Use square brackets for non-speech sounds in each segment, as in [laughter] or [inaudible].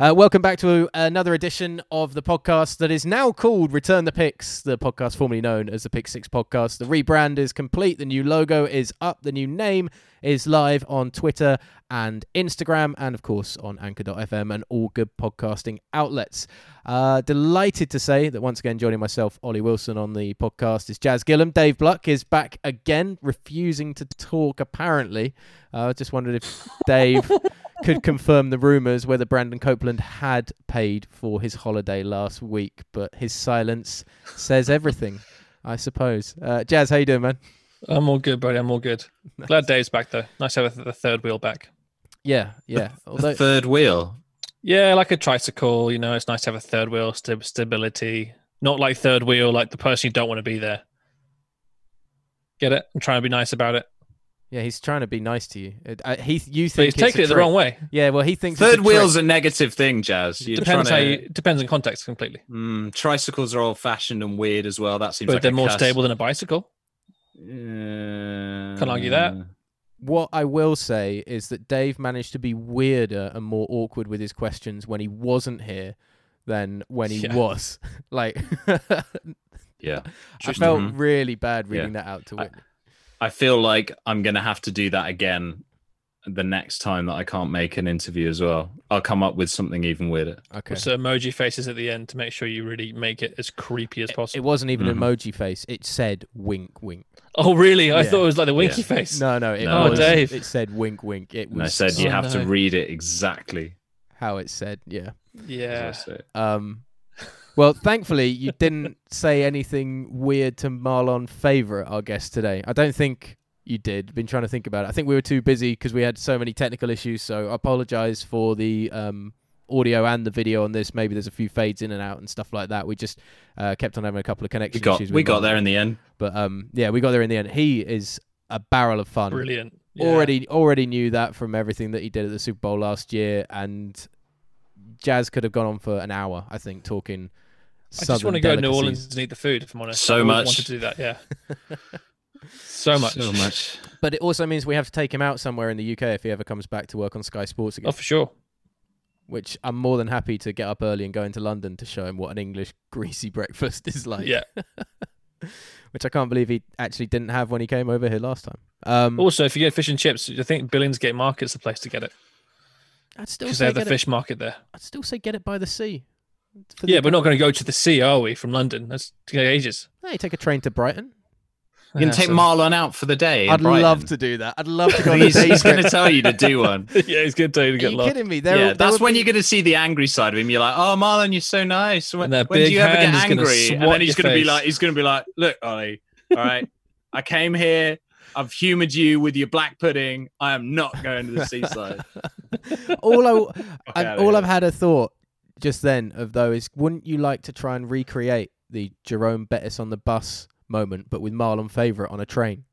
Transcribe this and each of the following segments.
Uh, welcome back to another edition of the podcast that is now called Return the Picks, the podcast formerly known as the Pick Six Podcast. The rebrand is complete. The new logo is up. The new name is live on Twitter and Instagram, and of course on Anchor.fm and all good podcasting outlets. Uh, delighted to say that once again, joining myself, Ollie Wilson, on the podcast is Jazz Gillam. Dave Bluck is back again, refusing to talk. Apparently, I uh, just wondered if Dave [laughs] could confirm the rumours whether Brandon Copeland had paid for his holiday last week, but his silence says everything, I suppose. Uh, Jazz, how you doing, man? I'm all good, buddy. I'm all good. Nice. Glad Dave's back though. Nice to have the third wheel back. Yeah, yeah. [laughs] Although, the third wheel. Yeah, like a tricycle. You know, it's nice to have a third wheel st- stability. Not like third wheel, like the person you don't want to be there. Get it? I'm trying to be nice about it. Yeah, he's trying to be nice to you. Uh, he, you think but he's taking it the wrong way. Yeah, well, he thinks third wheel's a negative thing, Jazz. You're depends how to... you, depends on context completely. Mm, tricycles are old fashioned and weird as well. That seems, but like they're more cuss. stable than a bicycle. Uh, Can't argue that. What I will say is that Dave managed to be weirder and more awkward with his questions when he wasn't here than when he Yeah. was. [laughs] like, [laughs] Yeah, I felt Mhm. really bad reading Yeah. that out to I- Whitney. I feel like I'm gonna have to do that again the next time that I can't make an interview as well. I'll come up with something even weirder. Okay. So emoji faces at the end to make sure you really make it as creepy as possible. It wasn't even Mhm. an emoji face. It said wink, wink. oh, really? I Yeah. thought it was like the winky Yeah. face. No, no, it No. was. Oh, Dave. It said wink, wink. It And I said you Oh, have to read it exactly. how it said. Yeah. Yeah. Um, well, thankfully, you didn't say anything weird to Marlon Favorite, our guest today. I don't think you did. Been trying to think about it. I think we were too busy because we had so many technical issues. So I apologize for the um, audio and the video on this. Maybe there's a few fades in and out and stuff like that. We just uh, kept on having a couple of connection We got issues. we got Marlon. there in the end. but um, yeah, we got there in the end. He is a barrel of fun. Brilliant. Yeah. Already, already knew that from everything that he did at the Super Bowl last year, and Jazz could have gone on for an hour. I think talking. I just want to go to New. Orleans and eat the food, if I'm honest. So I always much. wanted to do that, yeah. [laughs] so much. So much. But it also means we have to take him out somewhere in the UK if he ever comes back to work on Sky Sports again. Oh, for sure. Which I'm more than happy to get up early and go into London to show him what an English greasy [laughs] breakfast is like. Yeah. [laughs] Which I can't believe he actually didn't have when he came over here last time. Um, Also, if you get fish and chips, I think Billingsgate Market's the place to get it I'd still because they say have the get fish it. market there. I'd still say get it by the sea. For the- Yeah, we're not going to go to the sea, are we, from London? That's take ages. Hey, take a train to Brighton. You can Yeah, take so- Marlon out for the day. I'd Brighton. love to do that. I'd love to go on a he's he's going to tell you to do one. [laughs] yeah, he's going to tell you to get. Are get you lost. kidding me? There, yeah, there that's when be- you're going to see the angry side of him. You're like, oh, Marlon, you're so nice. When, when do you ever get is gonna angry? And then he's going to be like, he's going to be like, look, Ollie, all right, I came here. I've humoured you with your black pudding. I am not going to the seaside. [laughs] all I, [laughs] I outta all. I've had a thought just then of though is wouldn't you like to try and recreate the Jerome Bettis on the bus moment, but with Marlon Favorite on a train?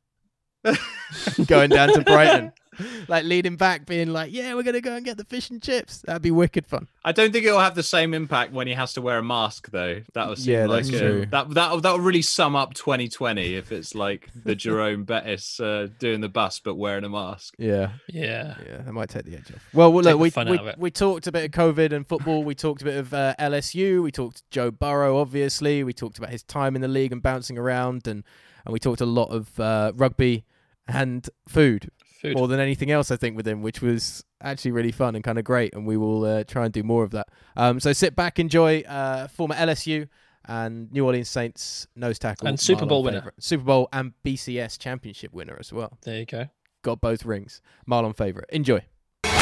[laughs] Going down to Brighton, [laughs] like leading back, being like, "Yeah, we're gonna go and get the fish and chips." That'd be wicked fun. I don't think it'll have the same impact when he has to wear a mask, though. That'll seem Yeah, like that's a- true. that that that'll really sum up 2020 if it's like the [laughs] Jerome Bettis uh, doing the bus but wearing a mask. Yeah, Yeah. yeah, that might take the edge off. Well, well Take look, the we fun we, out of it. we talked a bit of COVID and football. We talked a bit of uh, LSU. We talked Joe Burrow, obviously. We talked about his time in the league and bouncing around, and and we talked a lot of uh, rugby and food. Food. more than anything else, I think, with him, which was actually really fun and kind of great. And we will uh, try and do more of that. Um, so sit back, enjoy uh, former LSU and New Orleans Saints nose tackle And Super Marlon Bowl winner. Super Bowl and BCS championship winner as well. There you go. Got both rings. Marlon favorite. Enjoy. Over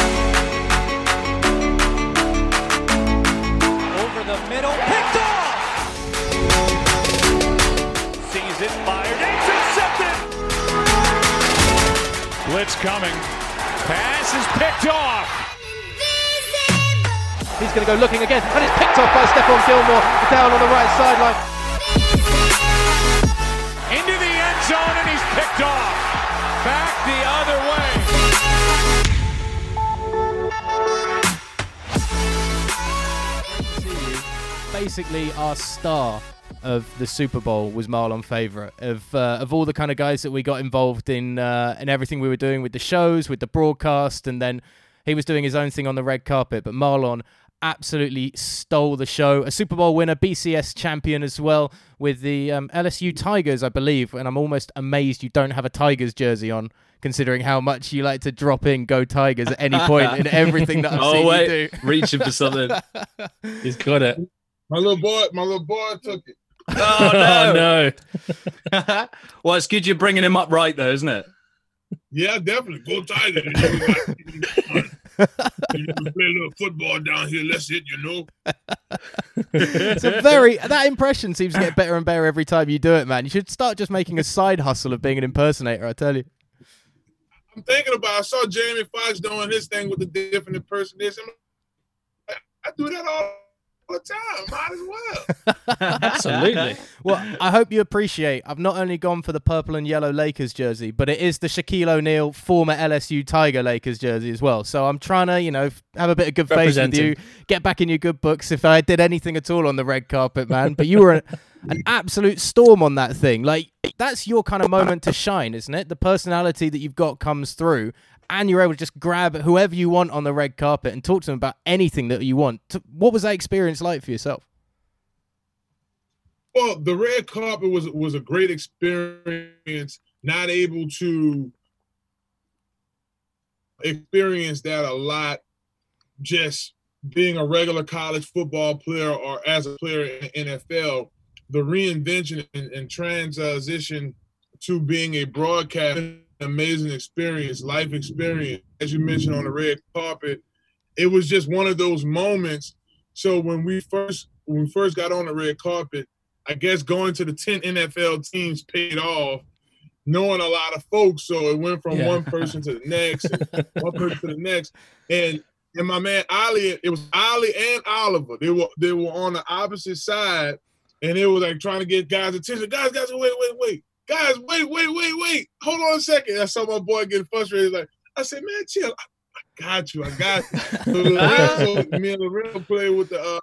the middle, Blitz coming. Pass is picked off! He's going to go looking again, and it's picked off by Stephon Gilmore down on the right sideline. Into the end zone, and he's picked off! Back the other way! basically our star of the Super Bowl was Marlon Favorite. Of uh, of all the kind of guys that we got involved in uh, in everything we were doing with the shows, with the broadcast, and then he was doing his own thing on the red carpet. But Marlon absolutely stole the show. A Super Bowl winner, BCS champion as well, with the um, LSU Tigers, I believe. And I'm almost amazed you don't have a Tigers jersey on, considering how much you like to drop in "Go Tigers" at any point in [laughs] everything that I've oh seen wait, you do. reaching for something. [laughs] He's got it. My little boy, my little boy took it. Oh [laughs] Oh no! no! [laughs] well, it's good you're bringing him up right, though, isn't it? Yeah, definitely. Go Tigers. You, know, we got- you know, we play a little football down here. That's it, you know. [laughs] It's a very that impression seems to get better and better every time you do it, man. You should start just making a side hustle of being an impersonator. I tell you. I'm thinking about. I saw Jamie Foxx doing his thing with the different impersonation. I, I do that all the time. Might as well. [laughs] Absolutely. Well, I hope you appreciate. I've not only gone for the purple and yellow Lakers jersey, but it is the Shaquille O'Neal former LSU Tiger Lakers jersey as well. So I'm trying to, you know, have a bit of good faith with you, get back in your good books if I did anything at all on the red carpet, man. But you were an, an absolute storm on that thing. Like that's your kind of moment to shine, isn't it? The personality that you've got comes through. And you're able to just grab whoever you want on the red carpet and talk to them about anything that you want. What was that experience like for yourself? Well, the red carpet was was a great experience. Not able to experience that a lot, just being a regular college football player or as a player in the NFL. The reinvention and, and transition to being a broadcast, amazing experience, life experience. As you mentioned on the red carpet, it was just one of those moments. So when we first when we first got on the red carpet, I guess going to the 10 NFL teams paid off, knowing a lot of folks. So it went from Yeah. one person to the next, and one person to the next. And and my man Ali, it was Ali and Oliver. They were they were on the opposite side, and it was like trying to get guys' attention. Guys, guys, wait, wait, wait. Guys, wait, wait, wait, wait. Hold on a second. I saw my boy getting frustrated. Like, I said, man, chill. I, I got you. I got you. [laughs] So, Lorenzo, me and Lorenzo played with the uh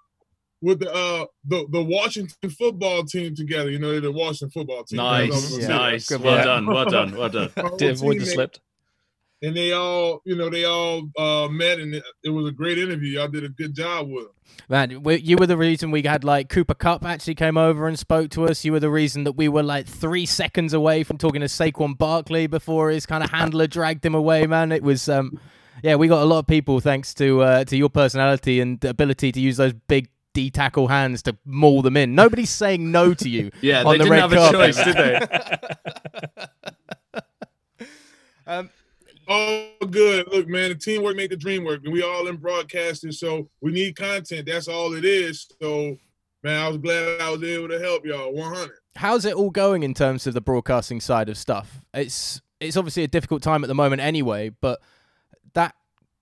with the uh the, the Washington football team together. You know, the Washington football team. Nice, Yeah. nice. Well work. done, well done, well done. [laughs] Did whole avoid the teammate- slip. And they all, you know, they all uh met and it, it was a great interview. Y'all did a good job with them. Man, we, you were the reason we had like Cooper Kupp actually came over and spoke to us. You were the reason that we were like three seconds away from talking to Saquon Barkley before his kind of handler [laughs] dragged him away. Man, it was um, yeah, we got a lot of people thanks to uh, to your personality and ability to use those big D tackle hands to maul them in. Nobody's saying no to you. [laughs] Yeah, on they the didn't red have a carpet, choice, did they? [laughs] Um, Oh, good. Look, man, the teamwork made the dream work, and we all in broadcasting, so we need content. That's all it is. So, man, I was glad I was able to help y'all. One hundred. how's it all going in terms of the broadcasting side of stuff? It's it's obviously a difficult time at the moment anyway, but that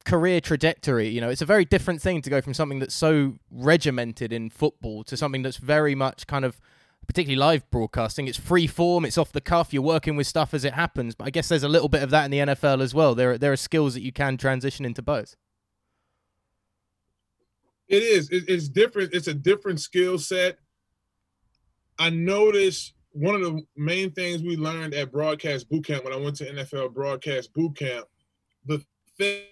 career trajectory, you know, it's a very different thing to go from something that's so regimented in football to something that's very much kind of particularly live broadcasting. It's free form, it's off the cuff, you're working with stuff as it happens. But I guess there's a little bit of that in the NFL as well. There are, there are skills that you can transition into both. It is. It's different. It's a different skill set. I noticed one of the main things we learned at broadcast boot camp when I went to NFL broadcast boot camp, the thing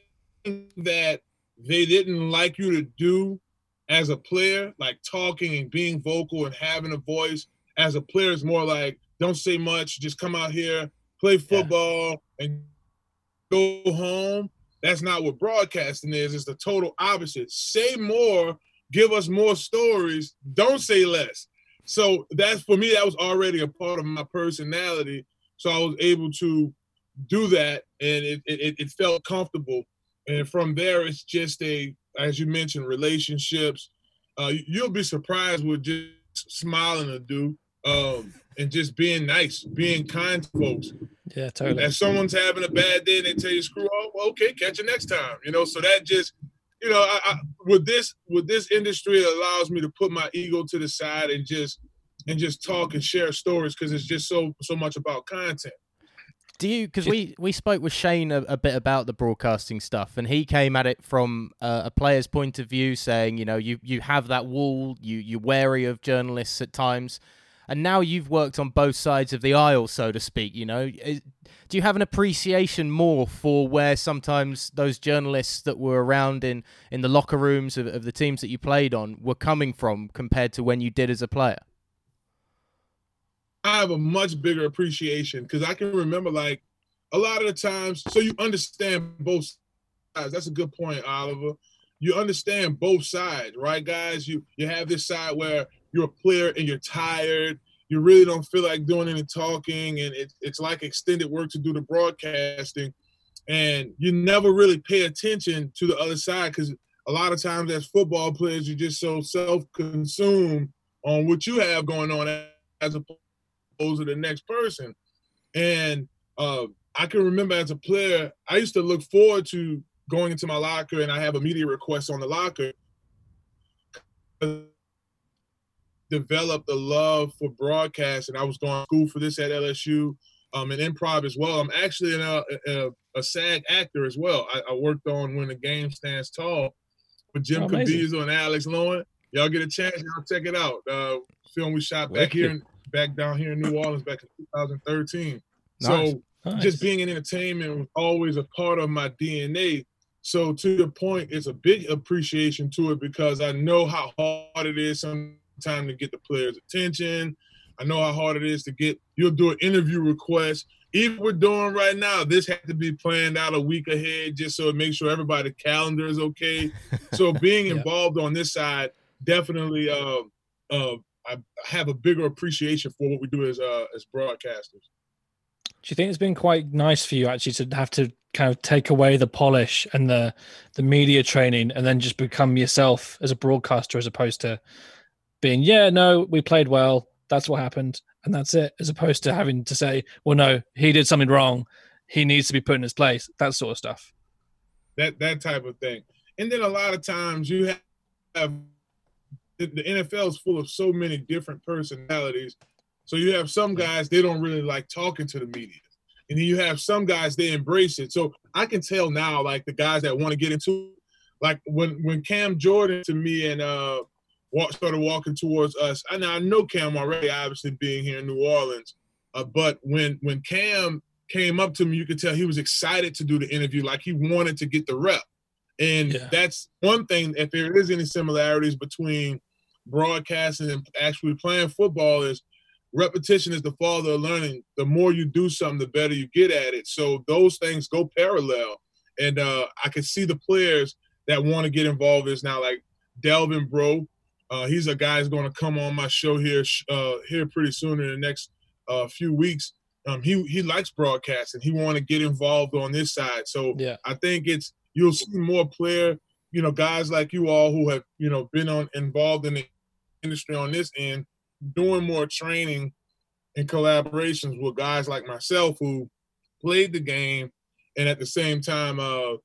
that they didn't like you to do as a player, like talking and being vocal and having a voice, as a player is more like don't say much, just come out here, play football, and go home. That's not what broadcasting is. It's the total opposite. Say more, give us more stories, don't say less. So that's for me, that was already a part of my personality. So I was able to do that and it, it, it felt comfortable. And from there, it's just a, as you mentioned, relationships. Uh, you'll be surprised with just smiling to do um, and just being nice, being kind to folks. Yeah, totally. If someone's having a bad day and they tell you screw off, well, okay, catch you next time. You know, so that just, you know, I, I, with this with this industry, it allows me to put my ego to the side and just and just talk and share stories because it's just so so much about content. Do you? Because we we spoke with Shane a, a bit about the broadcasting stuff, and he came at it from uh, a player's point of view, saying, you know, you you have that wall, you you're wary of journalists at times. and now you've worked on both sides of the aisle, so to speak. You know, Is- do you have an appreciation more for where sometimes those journalists that were around in in the locker rooms of, of the teams that you played on were coming from compared to when you did as a player? I have a much bigger appreciation because I can remember like a lot of the times. So you understand both sides. That's a good point, Oliver. You understand both sides, right, guys? You you have this side where you're a player and you're tired. You really don't feel like doing any talking, and it, it's like extended work to do the broadcasting, and you never really pay attention to the other side because a lot of times as football players, you're just so self-consumed on what you have going on as opposed to the next person. And uh, I can remember as a player, I used to look forward to going into my locker and I have a media request on the locker. Developed a love for broadcast, and I was going to school for this at LSU, um, and improv as well. I'm actually a, a, a SAG actor as well. I, I, worked on When the Game Stands Tall with Jim Oh, amazing. Caviezel and Alex Lowen. Y'all get a chance, y'all check it out. Uh, film we shot back here, in, back down here in New Orleans back in 2013. Nice. So Nice. just being in entertainment was always a part of my DNA. So to your point, it's a big appreciation to it because I know how hard it is sometimes to get the players' attention. I know how hard it is to get you'll do an interview request. Even we're doing right now, this had to be planned out a week ahead just so it makes sure everybody's calendar is okay. So [laughs] being Yeah. involved on this side definitely uh, uh, I have a bigger appreciation for what we do as uh, as broadcasters. Do you think it's been quite nice for you actually to have to kind of take away the polish and the the media training and then just become yourself as a broadcaster as opposed to being yeah no we played well that's what happened and that's it as opposed to having to say well no he did something wrong he needs to be put in his place that sort of stuff that that type of thing. And then a lot of times you have, have the, the NFL is full of so many different personalities. So you have some guys they don't really like talking to the media, and then you have some guys they embrace it. So I can tell now, like the guys that want to get into, like when when Cam Jordan to me and uh walk, started walking towards us. I know I know Cam already, obviously being here in New Orleans, uh, but when when Cam came up to me, you could tell he was excited to do the interview, like he wanted to get the rep. And Yeah. that's one thing. If there is any similarities between broadcasting and actually playing football, is repetition is the father of learning. The more you do something, the better you get at it. So those things go parallel. And uh, I can see the players that want to get involved is now like Delvin Breaux. Uh, he's a guy who's going to come on my show here uh, here pretty soon in the next uh, few weeks. Um, he he likes broadcasting. He want to get involved on this side. So yeah I think it's you'll see more player, you know, guys like you all who have you know been on involved in the industry on this end, doing more training and collaborations with guys like myself who played the game and at the same time uh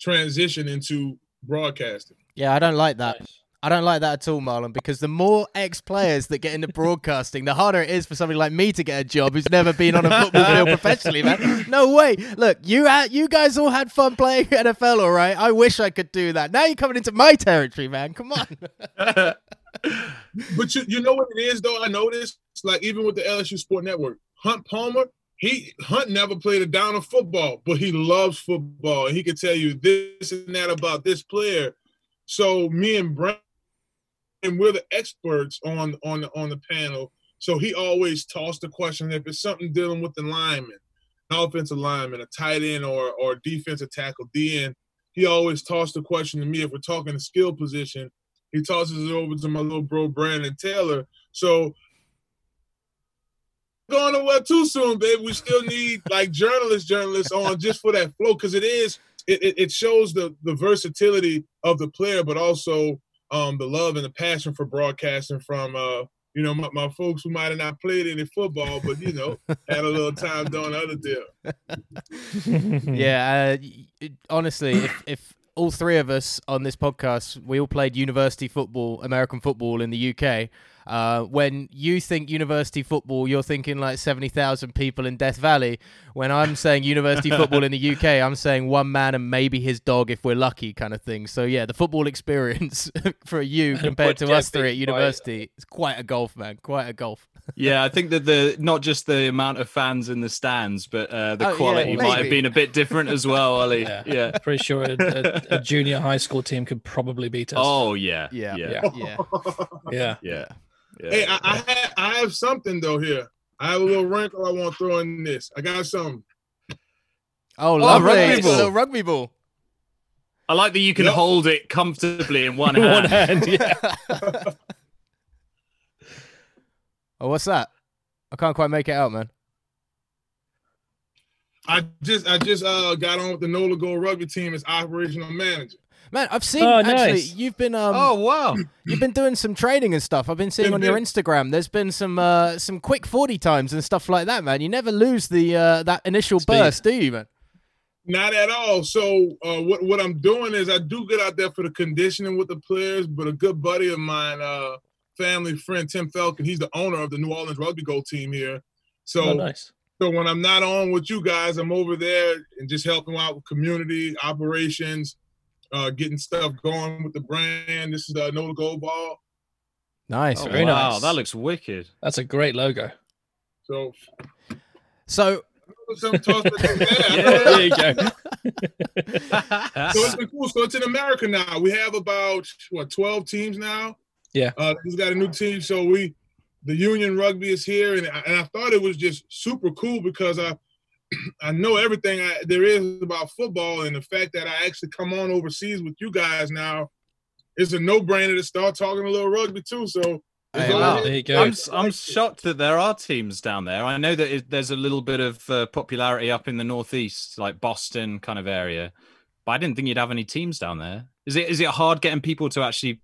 transition into broadcasting. Yeah, I don't like that. Nice. I don't like that at all, Marlon, because the more ex players that get into [laughs] broadcasting, the harder it is for somebody like me to get a job who's never been on a football field [laughs] professionally, man. No way. Look, you had, you guys all had fun playing [laughs] NFL, all right? I wish I could do that. Now you're coming into my territory, man. Come on. But you you know what it is though. I noticed like even with the LSU Sport Network, Hunt Palmer. He Hunt never played a down of football, but he loves football, and he can tell you this and that about this player. So me and Brandon, we're the experts on on the on the panel. So he always tossed the question if it's something dealing with the lineman, an offensive lineman, a tight end, or or defensive tackle, DN. He always tossed the question to me if we're talking a skill position he tosses it over to my little bro Brandon Taylor. So going nowhere too soon, baby. We still need like journalists, journalists on just for that flow because it is it, it, shows the the versatility of the player, but also um the love and the passion for broadcasting from uh you know my, my folks who might have not played any football, but you know had a little time doing other deal. [laughs] yeah, uh, honestly, if, if all three of us on this podcast, we all played university football, American football in the UK. Uh, when you think university football, you're thinking like 70,000 people in Death Valley. When I'm saying university football in the UK, [laughs] I'm saying one man and maybe his dog if we're lucky, kind of thing. So, yeah, the football experience [laughs] for you [laughs] compared to us three at university is quite a golf, man. Quite a golf. Yeah, I think that the not just the amount of fans in the stands, but uh, the Oh, yeah, quality might have been a bit different as well, Ollie. Yeah. Yeah. Pretty sure a, a, a junior high school team could probably beat us. Oh yeah. Yeah. Yeah. Yeah. Yeah. yeah. Yeah. yeah. Hey, I, I have I have something though here. I have a little wrinkle I want to throw in this. I got something. Oh, lovely. rugby a ball. rugby ball. I like that you can Yep. hold it comfortably in one hand. one hand. Yeah. [laughs] oh, what's that? I can't quite make it out, man. I just I just uh got on with the NOLA Gold rugby team as operational manager. Man, I've seen Oh, actually nice. you've been um Oh wow. you've been doing some training and stuff. I've been seeing on your Instagram. There's been some uh some quick 40 times and stuff like that, man. You never lose the uh that initial Speed. burst, do you, man? Not at all. So uh, what what I'm doing is I do get out there for the conditioning with the players, but a good buddy of mine, uh, family friend Tim Falcon, he's the owner of the New Orleans Rugby Goal team here. So Oh, nice. so when I'm not on with you guys, I'm over there and just helping out with community operations, uh, getting stuff going with the brand. This is the NOLA Gold Ball. Nice. Oh, Very wow, nice. that looks wicked. That's a great logo. So So some toss it in there. Yeah. There you go. [laughs] So it's been cool. So it's in America now. We have about what 12 teams now. Yeah. Uh, he's got a new team. So we, the Union Rugby is here, and I, and I thought it was just super cool because I, [clears throat] I know everything I, there is about football, and the fact that I actually come on overseas with you guys now, it's a no-brainer to start talking a little rugby too. So. Hey, wow. There you go. I'm I'm shocked that there are teams down there. I know that it, there's a little bit of uh, popularity up in the northeast, like Boston kind of area, but I didn't think you'd have any teams down there. Is it is it hard getting people to actually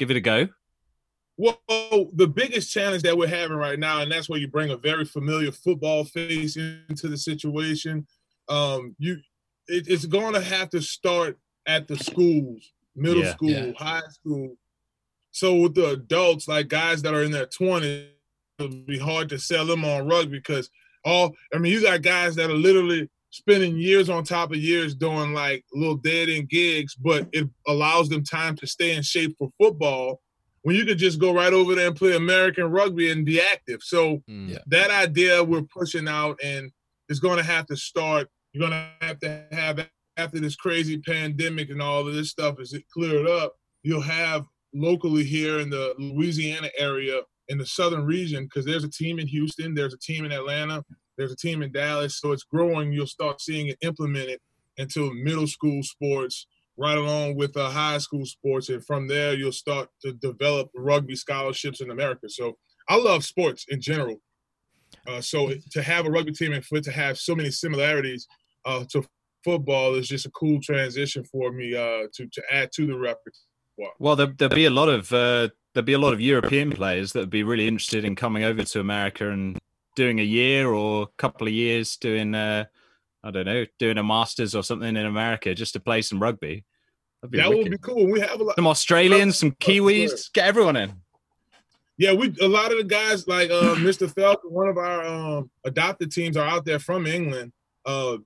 give it a go? Well, the biggest challenge that we're having right now, and that's where you bring a very familiar football face into the situation. Um, you, it, it's going to have to start at the schools, middle Yeah. school, Yeah. high school. So with the adults, like guys that are in their twenties, it'll be hard to sell them on rugby because all. I mean, you got guys that are literally spending years on top of years doing like little dead end gigs, but it allows them time to stay in shape for football when you could just go right over there and play American rugby and be active. So mm, Yeah. that idea we're pushing out and it's going to have to start. You're going to have to have after this crazy pandemic and all of this stuff is it cleared up. You'll have locally here in the Louisiana area in the southern region because there's a team in Houston, there's a team in Atlanta, there's a team in Dallas. So it's growing. You'll start seeing it implemented into middle school sports right along with uh, high school sports. And from there, you'll start to develop rugby scholarships in America. So I love sports in general. Uh, so to have a rugby team and for it to have so many similarities uh, to football is just a cool transition for me uh, to to add to the repertoire. Well, there, there'll be a lot of there'll be a lot of European players that would be really interested in coming over to America and doing a year or a couple of years doing uh, I don't know, doing a masters or something in America just to play some rugby. That'd be That wicked. would be cool. We have a lot. some Australians, some Kiwis, get everyone in. Yeah, we a lot of the guys like uh, [laughs] Mr. Falcon, one of our um, adopted teams, are out there from England. Uh,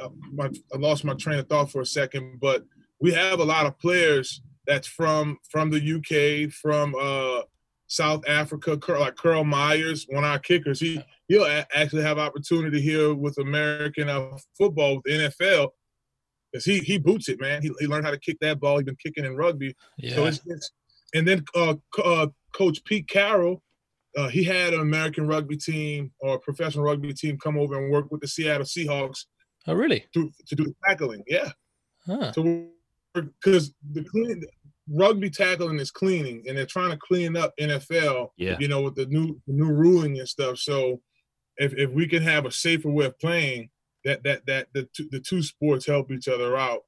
I, I lost my train of thought for a second, but we have a lot of players that's from from the UK, from uh, South Africa, like Curl Myers, one of our kickers. He he'll a- actually have opportunity here with American uh, football with the NFL. Cause he he boots it, man. He, he learned how to kick that ball. He's been kicking in rugby. So Yeah. it's, it's and then uh, uh, Coach Pete Carroll, uh, he had an American rugby team or a professional rugby team come over and work with the Seattle Seahawks Oh, really? to to do tackling. Yeah, Huh. so because the clean rugby tackling is cleaning, and they're trying to clean up NFL. Yeah. you know, with the new new ruling and stuff. So if if we can have a safer way of playing, that that that the two, the two sports help each other out.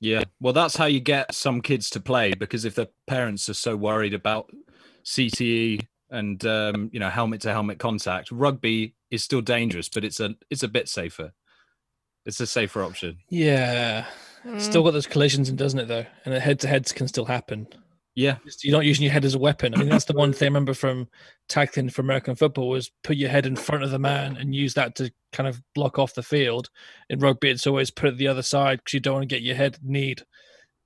Yeah. Well, that's how you get some kids to play because if the parents are so worried about CTE and um, you know helmet to helmet contact, rugby is still dangerous, but it's a it's a bit safer. It's a safer option. Yeah. Still got those collisions, and doesn't it though? And the head to heads can still happen. Yeah. You're not using your head as a weapon. I mean, that's the one thing I remember from tackling for American football was put your head in front of the man and use that to kind of block off the field. In rugby, it's always put it the other side because you don't want to get your head kneed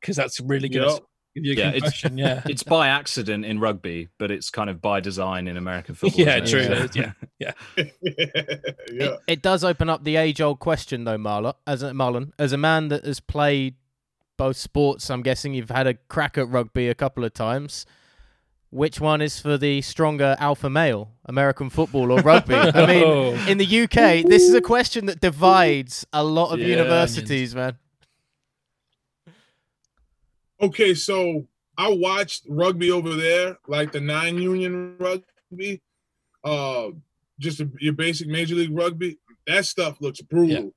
because that's really good. Yep. Give you a Yeah, it's- yeah. [laughs] It's by accident in rugby, but it's kind of by design in American [laughs] football. Yeah, true. it? it is, yeah. [laughs] yeah. It, it does open up the age-old question, though, Marlon. As a Marlon, as a man that has played both sports, I'm guessing you've had a crack at rugby a couple of times. Which one is for the stronger alpha male, American football or rugby? I mean, Oh. in the UK, this is a question that divides a lot of Yeah, universities, man. Okay, so I watched rugby over there, like the nine union rugby, uh, just a, your basic major league rugby. That stuff looks brutal.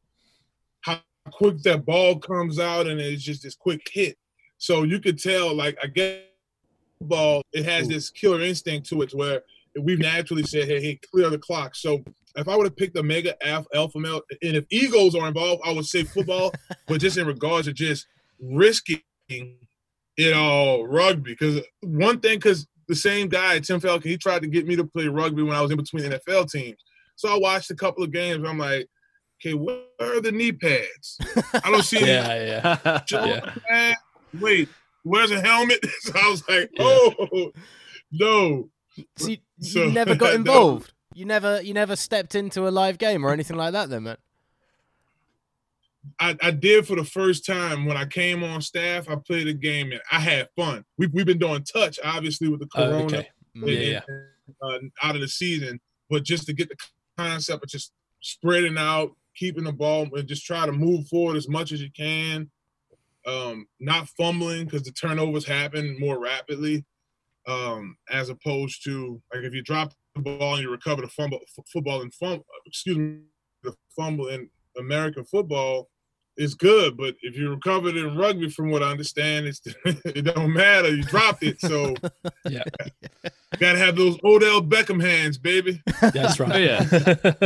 How quick that ball comes out, and it's just this quick hit. So you could tell, like I guess, ball it has this killer instinct to it, where we've naturally said, "Hey, hey, clear the clock." So if I would have picked a mega alpha male, and if egos are involved, I would say football. but just in regards to just risking you know, rugby. Because one thing, because the same guy, Tim Falcon, he tried to get me to play rugby when I was in between NFL teams. So I watched a couple of games. I'm like, okay, where are the knee pads? I don't see [laughs] any Yeah, yeah. pad. Wait, where's a helmet? [laughs] so I was like, Yeah. oh no. So you, you So- never [laughs] got no. involved. You never, you never stepped into a live game or anything like that, then, man. I, I did for the first time when I came on staff. I played a game and I had fun. We, we've been doing touch, obviously, with the Oh, corona. okay. Mm. Yeah, in- yeah. uh, out of the season, but just to get the concept of just spreading out, keeping the ball, and just try to move forward as much as you can. Um, not fumbling because the turnovers happen more rapidly, um, as opposed to like if you drop the ball and you recover the fumble, f- football and fumble. Excuse me, the fumble in American football is good, but if you recovered in rugby, from what I understand, it's [laughs] it don't matter. You dropped it, so [laughs] Yeah. [laughs] Gotta have those Odell Beckham hands, baby. That's right. Yeah.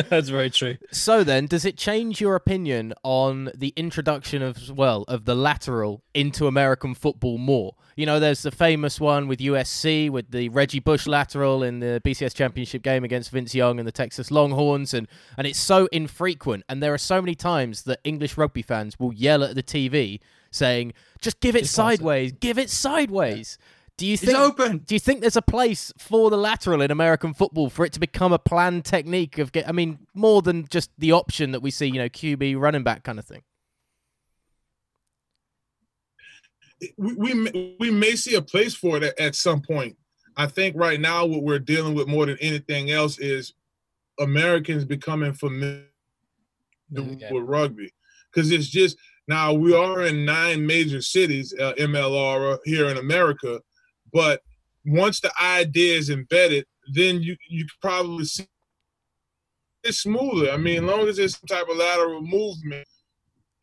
That's very true. So then, does it change your opinion on the introduction of well of the lateral into American football more? You know, there's the famous one with USC with the Reggie Bush lateral in the BCS championship game against Vince Young and the Texas Longhorns, and and it's so infrequent, and there are so many times that English rugby fans will yell at the TV saying, "Just give it Just pass it." sideways, give it sideways." Do you It's think? open. Do you think there's a place for the lateral in American football for it to become a planned technique of get? I mean, more than just the option that we see, you know, QB running back kind of thing. We, we may- we may see a place for it at, at some point. I think right now what we're dealing with more than anything else is Americans becoming familiar Okay. with rugby because it's just now we are in nine major cities, uh, MLR here in America, but once the idea is embedded, then you you could probably see it's smoother. I mean, as long as there's some type of lateral movement,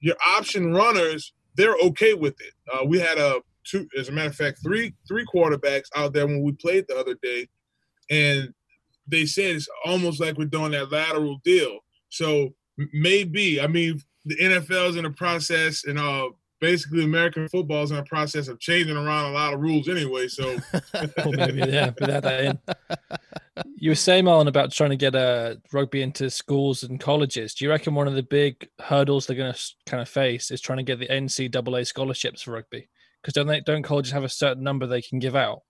your option runners they're okay with it. Uh, we had a two, as a matter of fact, three three quarterbacks out there when we played the other day, and they said it's almost like we're doing that lateral deal. So maybe I mean the NFL is in the process, and uh, basically American football is in the process of changing around a lot of rules anyway. So [laughs] Or maybe, yeah, put that, that in. [laughs] You were saying, Marlon, about trying to get uh, rugby into schools and colleges. Do you reckon one of the big hurdles they're going to kind of face is trying to get the NCAA scholarships for rugby? Because don't they, don't colleges have a certain number they can give out?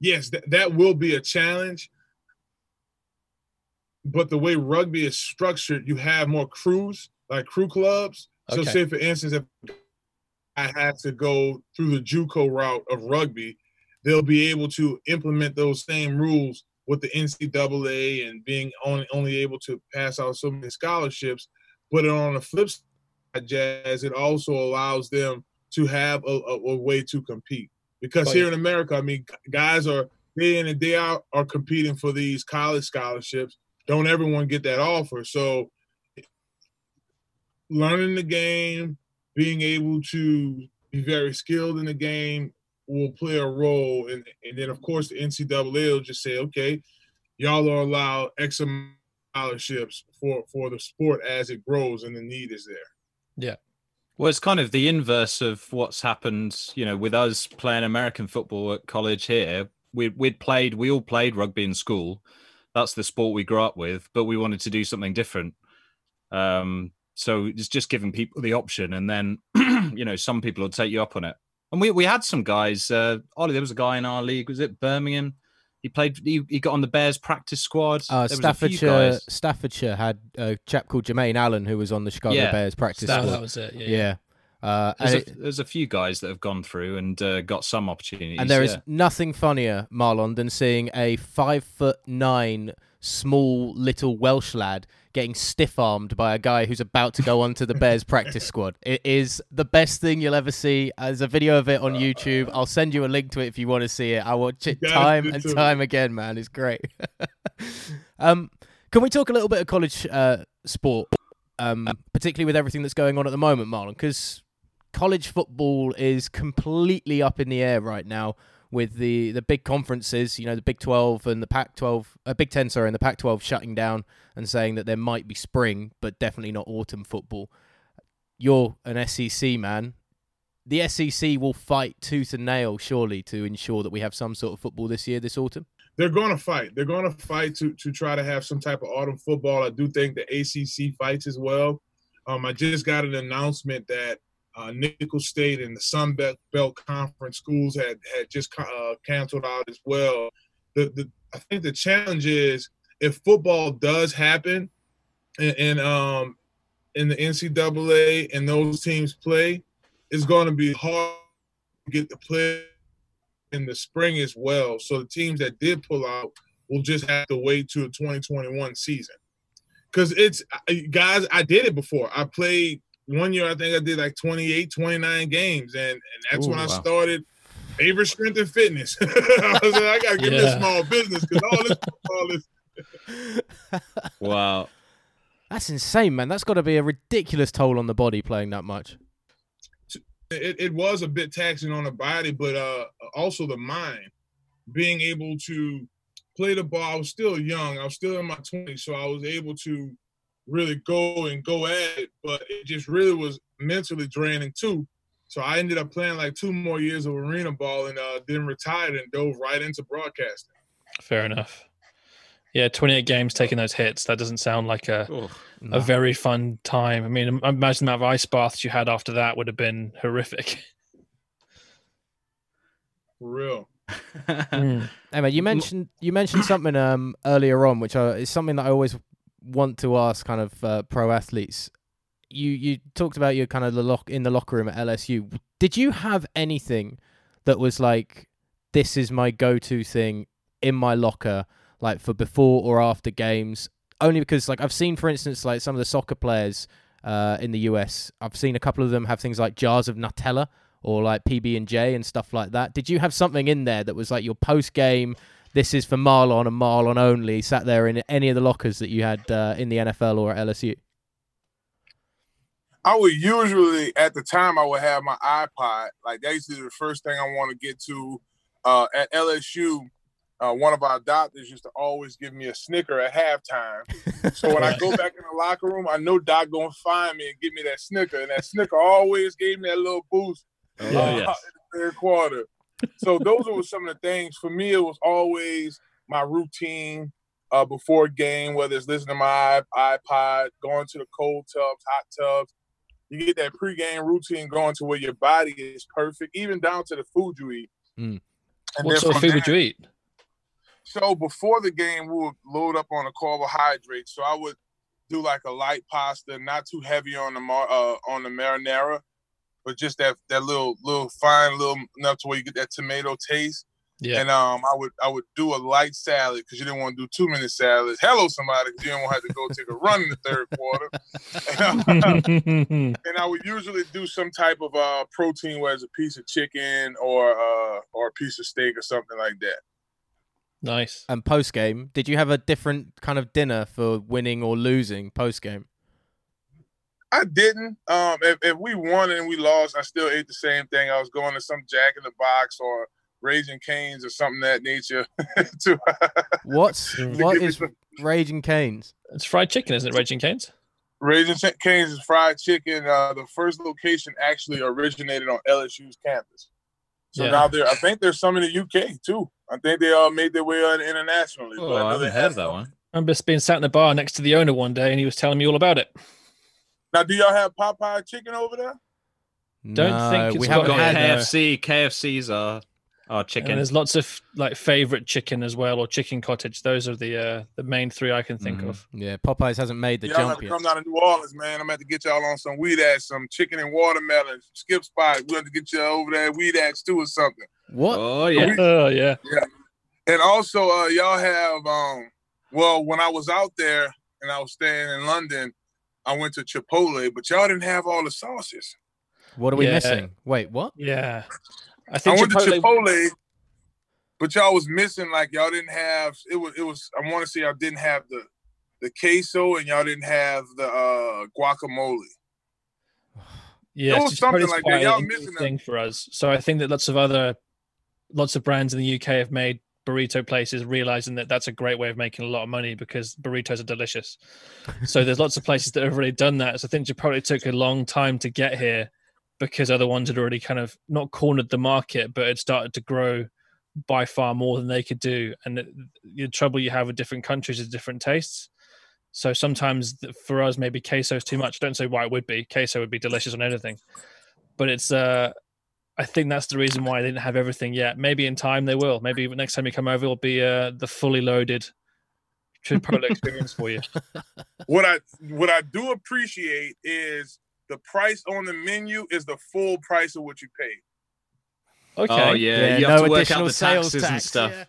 yes, th- that will be a challenge. But the way rugby is structured, you have more crews, like crew clubs. So, Okay. say for instance, if I had to go through the JUCO route of rugby, they'll be able to implement those same rules with the NCAA and being only only able to pass out so many scholarships. But on the flip side, Jazz, it also allows them to have a, a, a way to compete. Because Oh, here in America, I mean, guys are day in and day out are competing for these college scholarships. Don't everyone get that offer? So learning the game, being able to be very skilled in the game will play a role. And, and then, of course, the NCAA will just say, okay, y'all are allowed X amount scholarships for, for the sport as it grows and the need is there. Yeah. Well, it's kind of the inverse of what's happened, you know, with us playing American football at college here. We we'd played, we all played rugby in school. That's the sport we grew up with, but we wanted to do something different. Um, so it's just giving people the option, and then [clears throat] you know, some people will take you up on it. And we we had some guys. Uh, Ollie, there was a guy in our league. Was it Birmingham? He played. He, he got on the Bears practice squad. Uh, There was a few Staffordshire, guys. Staffordshire had a chap called Jermaine Allen who was on the Chicago Yeah. Bears practice That, squad. that was it. Yeah. yeah. Uh, and, There's it- a, there's a few guys that have gone through and uh, got some opportunities. and there is yeah. nothing funnier, Marlon, than seeing a five foot nine, small little Welsh lad getting stiff armed by a guy who's about to go onto the Bears practice squad. It is the best thing you'll ever see. There's a video of it on YouTube. I'll send you a link to it if you want to see it. I watch it [laughs] gotta time and too. time again, man. It's great. [laughs] um, can we talk a little bit of college uh, sport, um, particularly with everything that's going on at the moment, Marlon? Because college football is completely up in the air right now with the, the big conferences, you know, the Big 12 and the Pac 12, uh, Big 10, sorry, and the Pac 12 shutting down and saying that there might be spring, but definitely not autumn football. You're an SEC man. The SEC will fight tooth and nail, surely, to ensure that we have some sort of football this year, this autumn. They're going to fight. They're going to fight to to try to have some type of autumn football. I do think the ACC fights as well. Um, I just got an announcement that uh, Nicholls State and the Sun Belt, Conference schools had had just uh, canceled out as well. The, the I think the challenge is if football does happen, and, and um, in the NCAA and those teams play, it's going to be hard to get the play in the spring as well. So the teams that did pull out will just have to wait to a 2021 season. Because it's guys, I did it before. I played one year, I think I did like 28, 29 games, and, and that's Ooh, when I wow. started favorite strength and fitness. [laughs] I was like, I gotta get this small business because all this all this [laughs] wow. That's insane, man. That's got to be a ridiculous toll on the body playing that much. it, it was a bit taxing on the body, but uh, also the mind. Being able to play the ball, I was still young. I was still in my 20s, so I was able to really go and go at it. But it just really was mentally draining too. So I ended up playing like two more years of arena ball and uh, then retired and dove right into broadcasting. Fair enough. Yeah, 28 games taking those hits. That doesn't sound like a, Oh, a very fun time. I mean, imagine the amount of ice baths you had after that would have been horrific. [laughs] For real. [laughs] Mm. Emma, you mentioned you mentioned something um earlier on, which uh, is something that I always want to ask kind of uh, pro athletes. You you talked about your kind of the lock in the locker room at LSU. Did you have anything that was like, this is my go-to thing in my locker, like for before or after games? Only because like I've seen, for instance, like some of the soccer players uh, in the US, I've seen a couple of them have things like jars of Nutella or like PB and J and stuff like that. Did you have something in there that was like your post game? This is for Marlon and Marlon only. Sat there in any of the lockers that you had uh, in the NFL or at LSU. I would usually at the time I would have my iPod. Like that used to be the first thing I want to get to. Uh, at LSU, uh, one of our doctors used to always give me a Snicker at halftime. So when I go [laughs] back in the locker room, I know Doc gonna find me and give me that Snicker, and that Snicker always gave me that little boost Oh, uh, yes. in the third quarter. So those were some of the things. For me, it was always my routine uh, before a game, whether it's listening to my iPod, going to the cold tubs, hot tubs. You get that pregame routine going to where your body is perfect, even down to the food you eat. Mm. And What sort of food would you eat? so before the game, we would load up on the carbohydrates. So I would do like a light pasta, not too heavy on the mar- uh, on the marinara, but just that that little little fine little enough to where you get that tomato taste. Yeah. And um, I would I would do a light salad because you didn't want to do too many salads. Hello, somebody, because you didn't want to have to go take a run in the third quarter. [laughs] and I would usually do some type of uh protein, whether it's a piece of chicken or uh or a piece of steak or something like that. nice. And post game, did you have a different kind of dinner for winning or losing post game? I didn't. Um, if, if we won and we lost, I still ate the same thing. I was going to some Jack in the Box or Raising Canes or something of that nature. [laughs] to, What's [laughs] to what give me is some- Raging Canes? It's fried chicken, isn't it, Raging Canes? Raising Canes is fried chicken. Uh, the first location actually originated on LSU's campus. So Yeah. now there, I think there's some in the UK too. I think they all made their way on internationally. Oh, but I know haven't they heard have that one. I remember being sat in the bar next to the owner one day and he was telling me all about it. Now, do y'all have Popeye chicken over there? Don't no, think it's we haven't got had, had. uh, KFC. KFC's are are And chicken. there's lots of like favorite chicken as well, or chicken cottage. Those are the uh, the main three I can think Mhm. of. Yeah, Popeyes hasn't made the Y'all jump to yet. come down to New Orleans, man. I'm gonna have to get y'all on some weed ass, some chicken and watermelon, skip spot. We have to get y'all over there weed ass too or something. What? Oh yeah. Oh yeah, And also, uh, y'all have um, well, when I was out there and I was staying in London, I went to Chipotle, but y'all didn't have all the sauces. What are we Yeah. missing? Wait, what? yeah. I I think went Chipotle, to Chipotle, but y'all was missing like y'all didn't have it was it was I want to say y'all didn't have the the queso and y'all didn't have the uh guacamole. yeah, it was Chipotle's something like that. Y'all a new missing that. thing for us. So I think that lots of other, lots of brands in the UK have made burrito places realizing that that's a great way of making a lot of money because burritos are delicious. so there's lots of places that have already done that. So I think Chipotle took a long time to get here because other ones had already kind of not cornered the market, but had started to grow by far more than they could do. And the, the trouble you have with different countries is different tastes. So sometimes for us, maybe queso is too much. Don't say why it would be. Queso would be delicious on anything, but it's. uh I think that's the reason why they didn't have everything yet. Maybe in time they will. Maybe next time you come over, it'll be uh, the fully loaded Chipotle [laughs] experience for you. What I what I do appreciate is the price on the menu is the full price of what you paid. Okay. Oh yeah. You no have to work out additional the sales taxes and stuff. yeah.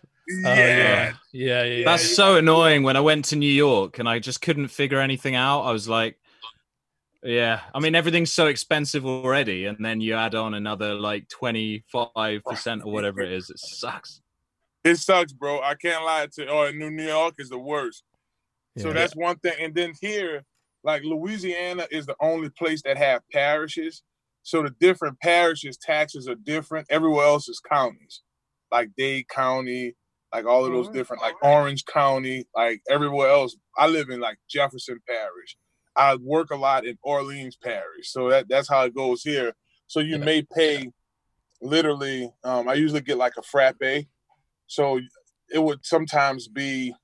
Oh, yeah. Yeah. Yeah. That's you so annoying. When I went to New York and I just couldn't figure anything out, I was like, yeah. I mean, everything's so expensive already, and then you add on another like twenty five percent or whatever it is. It sucks. It sucks, bro. I can't lie to you. Oh, and New New York is the worst. So that's one thing. And then here, like Louisiana is the only place that have parishes. So the different parishes taxes are different. Everywhere else is counties, like Dade County, like all of those mm-hmm. different, like Orange County, like everywhere else. I live in like Jefferson Parish. I work a lot in Orleans Parish. So that that's how it goes here. So you Yeah. may pay literally. Um, I usually get like a frappe. So it would sometimes be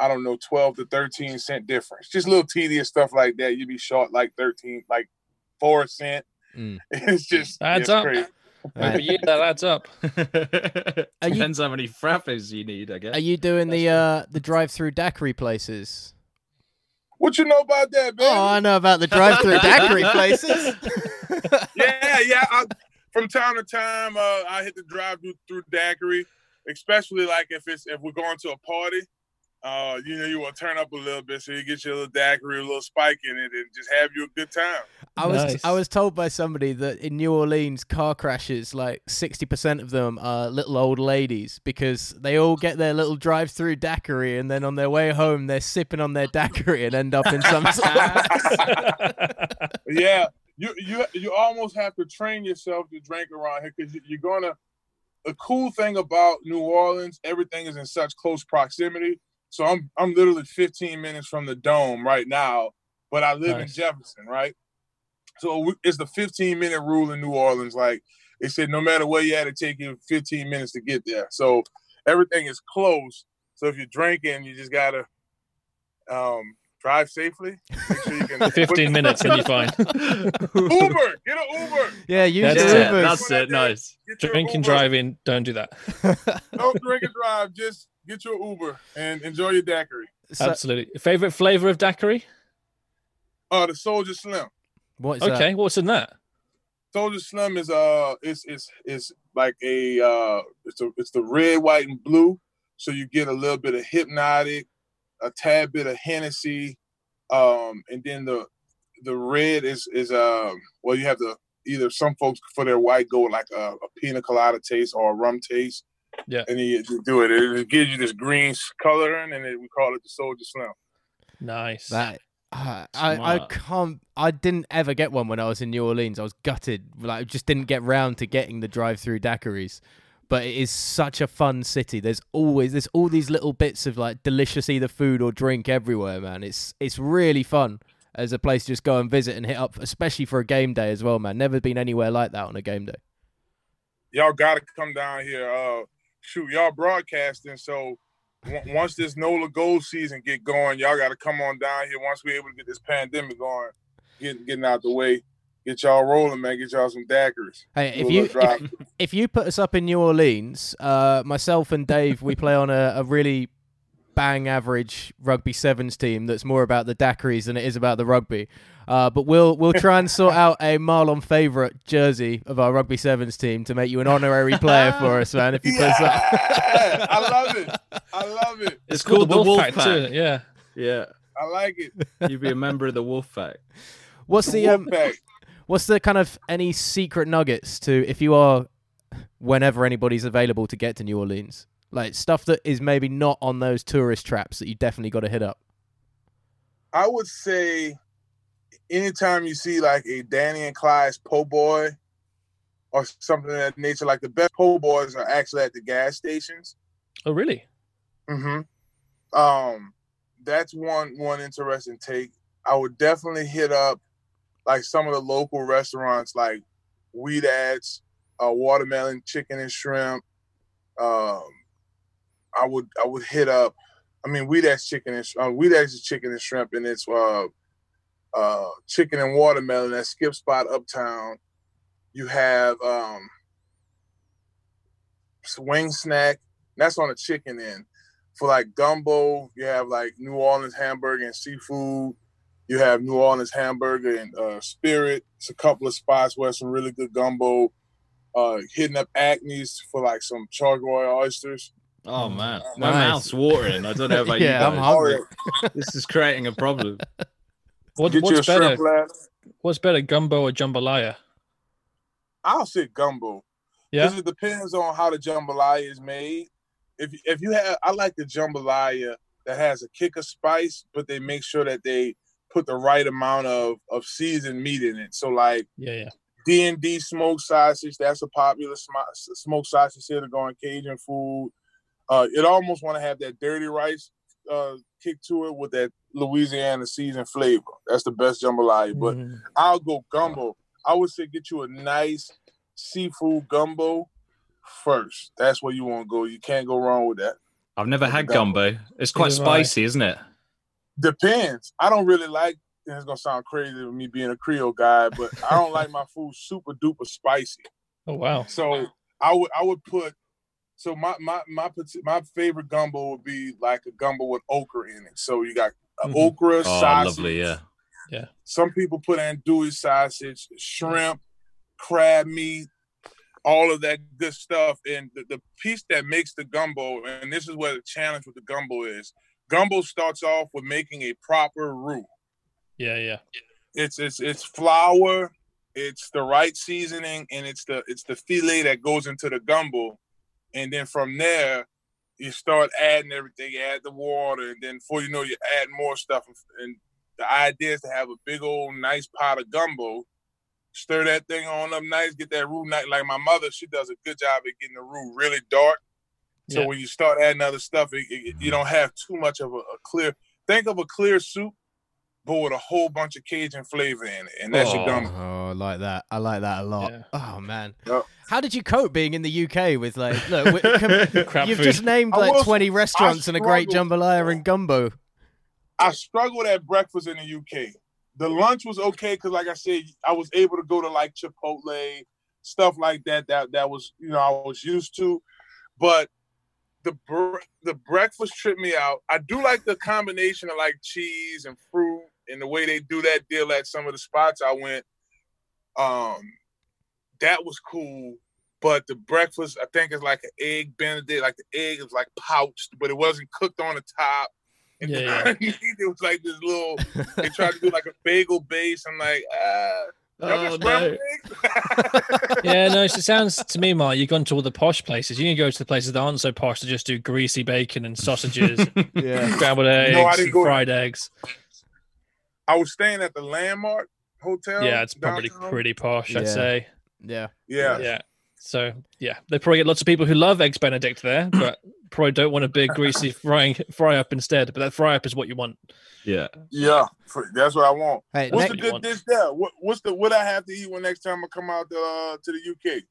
I don't know, 12 to 13 cent difference. Just little tedious stuff like that. You'd be short like 13, like four cent. Mm. [laughs] It's just Adds it's up. crazy. But yeah, that adds up. [laughs] Are you- Depends how many frappes you need, I guess. Are you doing the uh the drive-through daiquiri places? What you know about that, man? Oh, I know about the drive-through [laughs] daiquiri places. [laughs] yeah, yeah. I, from time to time, uh, I hit the drive through through daiquiri, especially like if it's if we're going to a party. Uh, you know, you want to turn up a little bit, so you get your little daiquiri, a little spike in it, and just have you a good time. I was Nice. I was told by somebody that in New Orleans car crashes like 60% of them are little old ladies because they all get their little drive-through daiquiri and then on their way home they're sipping on their daiquiri and end up in some [laughs] [laughs] yeah, you you you almost have to train yourself to drink around here because you're gonna. The cool thing about New Orleans, everything is in such close proximity. So I'm I'm literally 15 minutes from the dome right now, but I live Nice. in Jefferson, right? So it's the 15 minute rule in New Orleans. Like they said, no matter where you at, it take you 15 minutes to get there. So everything is close. So if you're drinking, you just gotta um, drive safely. Make sure you can [laughs] 15 minutes and you're [laughs] fine. Uber, get an Uber. Yeah, use That's the it, That's it. Nice. Get your Drink and driving, don't do that. Don't drink and drive. Just get your Uber and enjoy your daiquiri. Absolutely. Favorite flavor of daiquiri? Uh, the Soldier Slim. what is that? Okay, what's in that? Soldier Slim is uh, it's it's it's like a uh, it's a it's the red, white, and blue. So you get a little bit of Hpnotiq, a tad bit of Hennessy, um, and then the the red is is um well you have the either some folks for their white go with like a, a pina colada taste or a rum taste. Yeah. And then you, you do it. it. It gives you this green coloring, and it, we call it the Soldier Slim. Nice. That uh, I I Smart. can't. I didn't ever get one when I was in New Orleans. I was gutted. Like, I just didn't get round to getting the drive-through daiquiris. But it is such a fun city. There's always there's all these little bits of like delicious either food or drink everywhere, man. It's it's really fun as a place to just go and visit and hit up, especially for a game day as well, man. Never been anywhere like that on a game day. y'all gotta come down here. Uh, shoot, y'all broadcasting. So w- once this NOLA Gold season get going, y'all gotta come on down here. Once we're able to get this pandemic going, getting getting out the way, get y'all rolling, man. Get y'all some daiquiris. Hey, if you if, [laughs] if you put us up in New Orleans, uh, myself and Dave, we play on a, a really bang average rugby sevens team that's more about the daiquiris than it is about the rugby. Uh, but we'll we'll try and sort out a Marlon Favorite jersey of our rugby sevens team to make you an honorary player for us, man. If you put us up. [laughs] I love it. I love it. It's, called, the Wolf Wolf Pack Pack. too. Yeah. Yeah, I like it. you'd be a member of the Wolf Pack. What's The the um, what's the kind of any secret nuggets to if you are whenever anybody's available to get to New Orleans? Like stuff that is maybe not on those tourist traps that you definitely got to hit up. I would say anytime you see like a Danny and Clyde's po' boy or something of that nature, like the best po' boys are actually at the gas stations. Oh, really? Mm-hmm. Um, that's one one interesting take. I would definitely hit up like some of the local restaurants, like Weed Ads, uh, Watermelon Chicken and Shrimp. Um, I would I would hit up. I mean, Weed Ads Chicken and uh, Weed Ads is Chicken and Shrimp, and it's uh, uh, Chicken and Watermelon at Skip Spot Uptown. You have um, Swing Snack. That's on the chicken end for like gumbo, you have like New Orleans hamburger and seafood. You have New Orleans hamburger and uh, Spirit. It's a couple of spots where some really good gumbo. Uh, hitting up Acme's for like some chargoy oysters. Oh man, my Nice. mouth's watering. I don't know [laughs] about Yeah, you I'm hungry. This is creating a problem. [laughs] What, Get you a what's better? What's better, gumbo or jambalaya? I'll say gumbo. Yeah. Because it depends on how the jambalaya is made. If if you have, I like the jambalaya that has a kick of spice, but they make sure that they put the right amount of of seasoned meat in it. So like Yeah, yeah. D and D smoked sausage. That's a popular sm- smoked sausage here to go on Cajun food. Uh, it almost want to have that dirty rice uh, kick to it with that Louisiana seasoned flavor. That's the best jambalaya. But Mhm. I'll go gumbo. I would say get you a nice seafood gumbo first. That's where you want to go. You can't go wrong with that. I've never had Gumbo. gumbo. It's quite Neither have I. spicy, isn't it? Depends. I don't really like. and It's gonna sound crazy with me being a Creole guy, but I don't like my food super duper spicy. Oh wow. So I would I would put so my my my my favorite gumbo would be like a gumbo with okra in it. So you got Mhm. okra, Oh, sausage. lovely. Yeah. Some people put andouille sausage, shrimp, crab meat, all of that good stuff. And the, the piece that makes the gumbo, and this is where the challenge with the gumbo is. Gumbo starts off with making a proper roux. Yeah, yeah. It's it's it's flour, it's the right seasoning, and it's the it's the filé that goes into the gumbo. And then from there, you start adding everything. You add the water, and then before you know, you add more stuff. And the idea is to have a big old nice pot of gumbo. Stir that thing on up nice, get that roux nice. Like my mother, she does a good job at getting the roux really dark. So Yeah. when you start adding other stuff, it, it- you don't have too much of a, a clear. Think of a clear soup, but with a whole bunch of Cajun flavor in it, and that's your Oh. gumbo. Oh, I like that. I like that a lot. Yeah. Oh man, Yep. how did you cope being in the UK with like? Look, we- [laughs] com- Crap you've food. just named like will- twenty restaurants and a great jambalaya and gumbo. I struggled at breakfast in the UK. The lunch was okay because, like I said, I was able to go to like Chipotle, stuff like that. That that was you know I was used to, but the br- the breakfast tripped me out. I do like the combination of like cheese and fruit and the way they do that deal at some of the spots I went. Um, that was cool. But the breakfast, I think, is like an egg Benedict. Like the egg is like pouched, but it wasn't cooked on the top. And [laughs] Yeah, yeah. it was like this little. They tried to do like a bagel base. I'm like, ah, Oh, get scrambled eggs? [laughs] Yeah, no, it sounds to me, Mark, you've gone to all the posh places. You can go to the places that aren't so posh to just do greasy bacon and sausages, [laughs] Yeah. scrambled eggs, No, I didn't go- fried eggs. I was staying at the Landmark Hotel. Yeah, it's probably downtown. pretty posh, I'd Yeah. say. Yeah. Yeah. Yeah. So yeah, they probably get lots of people who love eggs Benedict there, [coughs] but probably don't want a big greasy frying fry up instead. But that fry up is what you want. Yeah. Yeah, for- that's what I want. Hey, What's ne- the good want. dish there? What, what's the what I have to eat when next time I come out to, uh, to the UK?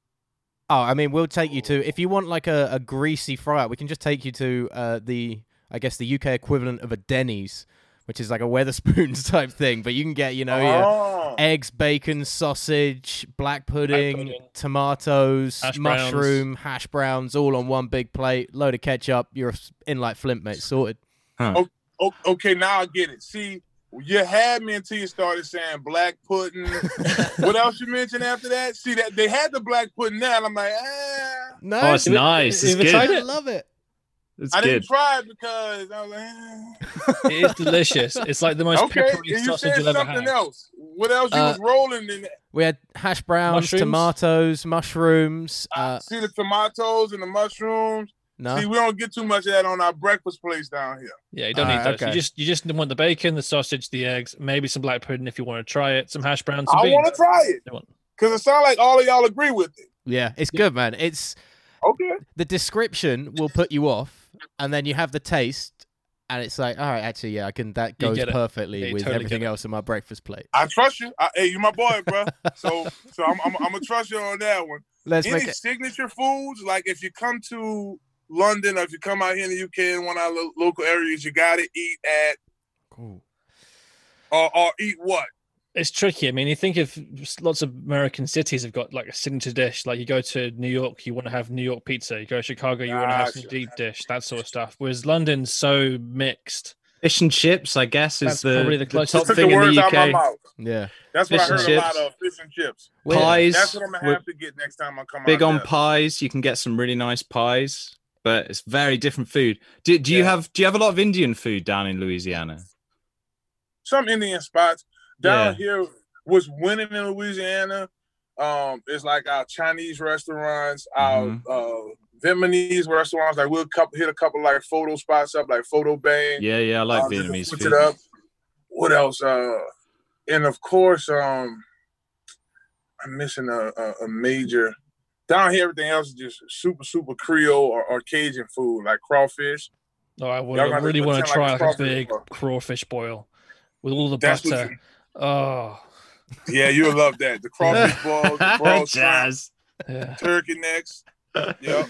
Oh, I mean, we'll take you to if you want like a, a greasy fry up, we can just take you to uh, the I guess the UK equivalent of a Denny's, which is like a Wetherspoons [laughs] type thing. But you can get, you know, your Oh. eggs, bacon, sausage, black pudding, pudding. tomatoes, Hash browns. mushroom, hash browns, all on one big plate. Load of ketchup. You're in like Flint, mate. Sorted. O- okay, now I get it. See, you had me until you started saying black pudding. [laughs] what else you mentioned after that? See that they had the black pudding now, and I'm like, ah. No, Oh, it's Have you- nice. It's have good. I love it. It's I good. didn't try it because I was like, ah. It is delicious. It's like the most okay. peppery And you sausage said you'll ever something have. else. What else you Uh, was rolling in? We had hash browns, Mushrooms? tomatoes, mushrooms. Uh, See the tomatoes and the mushrooms. no, See, we don't get too much of that on our breakfast place down here. Yeah, you don't Alright, need those. okay. You just you just want the bacon, the sausage, the eggs, maybe some black pudding if you want to try it, some hash browns, some I beans. want to try it because it sounds like all of y'all agree with it. yeah, it's good, man. It's Okay. the description will put you off, and then you have the taste, and it's like, all right, actually, yeah, I can. That goes perfectly Yeah, with totally everything else on my breakfast plate. I trust you. I, hey, you my boy, bro. [laughs] So, so I'm, I'm, I'm gonna trust you on that one. Let's Any make it. signature foods, like if you come to London or if you come out here in the UK in one of our lo- local areas, you gotta eat at Cool. or, or eat what? It's tricky. I mean, you think of lots of American cities have got like a signature dish. Like you go to New York, you want to have New York pizza. You go to Chicago, you want to have ah, some Gotcha. deep dish, that sort of stuff. Whereas London's so mixed. Fish and chips, I guess, is That's the, probably the the top thing the in the UK. Yeah. That's what Fish I and heard a lot chips. of. Fish and chips. Well, Pies. That's what I'm gonna have to get next time I come big out on there. pies. You can get some really nice pies, but it's very different food. Do, do you Yeah. have do you have a lot of Indian food down in Louisiana? Some Indian spots down Yeah. here was winning in Louisiana. Um, it's like our Chinese restaurants, Mhm. our uh, Vietnamese restaurants. Like we'll couple, hit a couple like photo spots up, like Photo Bang. Yeah, yeah, I like Um, Vietnamese food. it up. What else? Uh, and of course, um, I'm missing a, a, a major. Down here, everything else is just super, super Creole or, or Cajun food, like crawfish. Oh, I, would, I really want to try like a crawfish big boil. crawfish boil with all the That's what butter. You, Oh, yeah, you'll love that. The crawfish [laughs] balls, the broiled shrimp, yeah. turkey necks, yep.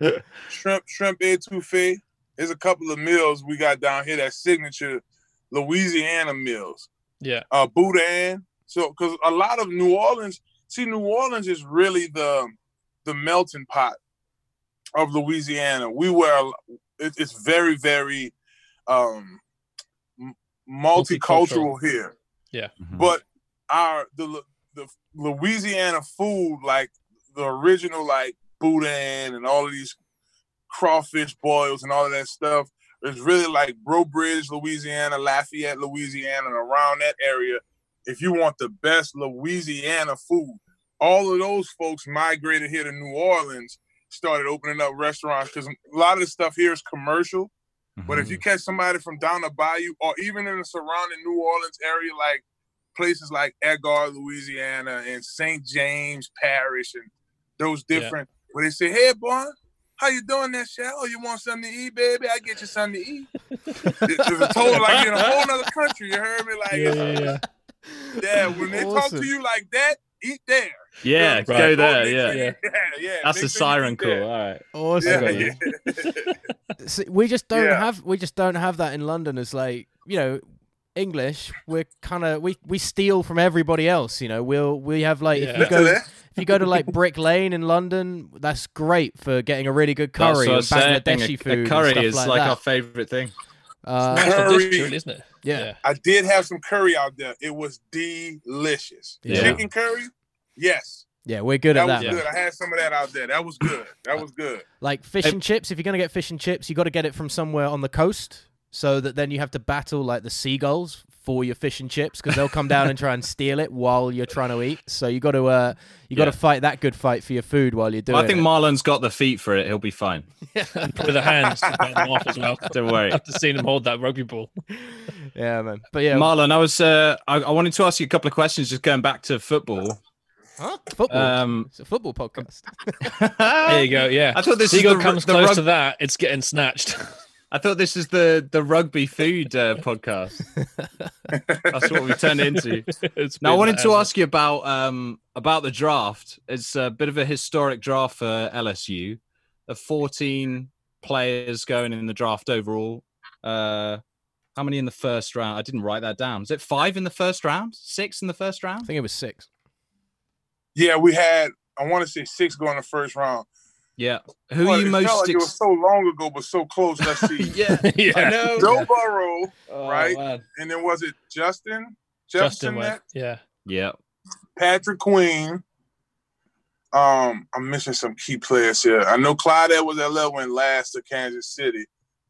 [laughs] shrimp, shrimp etouffee. There's a couple of meals we got down here that signature Louisiana meals. Yeah. uh boudin. So because a lot of New Orleans, see, New Orleans is really the the melting pot of Louisiana. We were it, it's very very um m- multicultural here, Mhm. but our the the Louisiana food like the original like boudin and all of these crawfish boils and all of that stuff is really like Breaux Bridge, Louisiana, Lafayette, Louisiana, and around that area. If you want the best Louisiana food, all of those folks migrated here to New Orleans, started opening up restaurants because a lot of the stuff here is commercial. But if you mm-hmm. catch somebody from down the bayou or even in the surrounding New Orleans area, like places like Edgard, Louisiana, and St. James Parish, and those Yeah. different, where they say, "Hey, boy, how you doing, that shit? Oh, you want something to eat, baby? I get you something to eat." It- it's a total like you're in a whole [laughs] other country. You heard me? Like, Yeah, yeah, yeah. yeah, when they talk to you like that, eat there. yeah, Right. go Don't there. make Yeah, yeah, yeah. that's Make a sure siren call. there. All right. Awesome. Yeah. See, we just don't Yeah. have we just don't have that in London as like you know English we're kind of we we steal from everybody else you know we'll we have like if you go if you go to like Brick Lane in London that's great for getting a really good That's curry what I or was saying. Bangladeshi A- food A and curry stuff is like, like that. our favorite thing. uh, National Curry. dish, isn't it? Yeah I did have some curry out there. It was delicious. Yeah. Chicken curry, yes. yeah we're good at That was that man. good. I had some of that out there. That was good. That was good. like fish and chips if you're gonna get fish and chips you got to get it from somewhere on the coast so that then you have to battle like the seagulls for your fish and chips because they'll come down and try and steal it while you're trying to eat so you got to uh you got to Yeah. fight that good fight for your food while you're doing I think it. Marlon's got the feet for it. He'll be fine. [laughs] With the hands to get them off as well. [laughs] Don't worry. After seeing him hold that rugby ball. yeah man but yeah Marlon, I was uh, I, I wanted to ask you a couple of questions, just going back to football. Huh? football Um, it's a football podcast [laughs] There you go. Yeah. I thought this Seagull is the, comes the close rug- to that, it's getting snatched. I thought this is the the rugby food uh, podcast. [laughs] That's what we turned it into. [laughs] It's Now I wanted to forever. ask you about um about the draft. It's a bit of a historic draft for LSU. Of 14 players going in the draft overall. Uh How many in the first round? I didn't write that down. Is it five in the first round? Six in the first round? I think it was six. Yeah, we had. I want to say six going in the first round. Yeah. Who Well, are you it most? felt like it was so long ago, but so close. Let's see. [laughs] [laughs] yeah. I know. Joe Burrow, Oh, right? man. and then was it Justin? Justin Jefferson went. Yeah. Yeah. Patrick Queen. Um, I'm missing some key players here. I know Clyde Edwards L went last to Kansas City,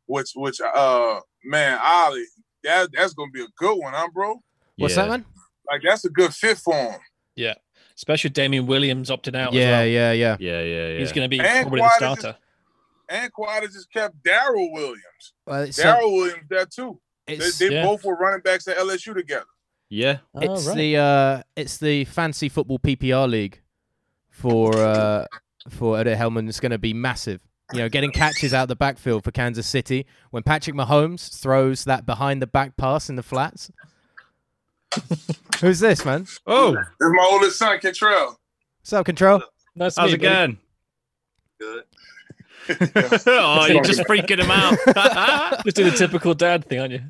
which which uh man, Ollie, that that's gonna be a good one, huh, bro? What's yeah. that, man? Like that's a good fit for him. Especially Damien Williams opted out. Yeah, as well. yeah, yeah. Yeah, yeah, yeah. He's going to be And probably the Quad is just- starter. And Quad just kept Darrel Williams. Well, it's, uh, Darrel Williams there too. They, it's, they Yeah. both were running backs at LSU together. yeah. it's Oh, right. the uh, it's the fancy football PPR league for uh, for Eddie Hellman. It's going to be massive. You know, getting catches out the backfield for Kansas City when Patrick Mahomes throws that behind the back pass in the flats. [laughs] Who's this, man? Oh, It's my oldest son, Control. What's up, Control? That's how's me, it going? Good. [laughs] oh, you're just freaking him out. [laughs] buddy. Just do the typical dad thing, aren't you?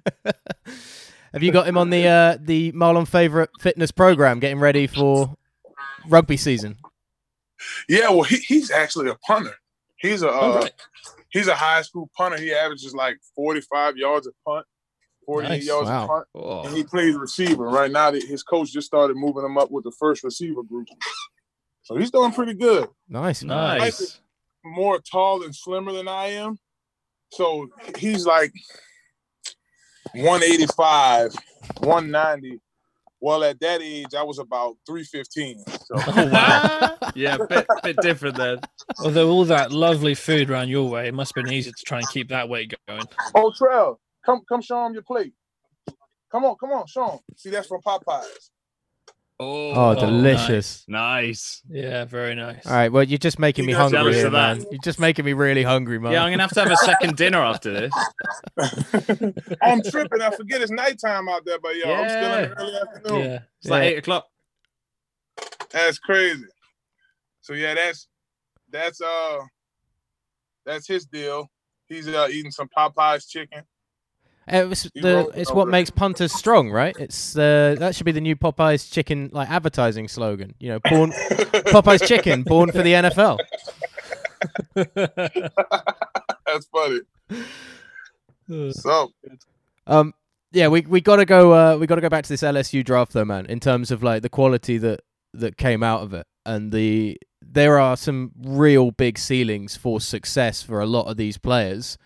Have you got him on the uh, the Marlon Favorite fitness program, getting ready for rugby season? Yeah, well, he, he's actually a punter. He's a uh, right. he's a high school punter. He averages like 45 yards a punt, 48 Nice. yards Wow. a punt. Oh. And he plays receiver. Right now, that his coach just started moving him up with the first receiver group. So he's doing pretty good. Nice. Nice. More tall and slimmer than I am. So he's like 185, 190. Well, at that age, I was about 315. So [laughs] Oh, wow. [laughs] yeah, a bit, bit different then. Although all that lovely food around your way, it must have been easy to try and keep that weight going. Oh, Trell, come come show him your plate. Come on, come on, show him. See, that's from Popeyes. Oh, Oh, delicious. nice. Yeah, very nice. All right, well, you're just making me You guys hungry here, man. You're just making me really hungry, man. Yeah, I'm gonna have to have a second [laughs] dinner after this. [laughs] I'm tripping. I forget it's nighttime out there, but yo, I'm still in Yeah. the early afternoon. Yeah. It's like eight o'clock. That's crazy. So yeah, that's that's uh that's his deal. He's uh eating some Popeyes chicken. Uh, It's, the, it's what makes punters strong, right? It's uh, that should be the new Popeyes chicken like advertising slogan. You know, born [laughs] Popeyes chicken, born for the [laughs] NFL. [laughs] that's funny. So Um, yeah, we we gotta go. Uh, we gotta go back to this LSU draft though, man. In terms of like the quality that that came out of it, and the there are some real big ceilings for success for a lot of these players,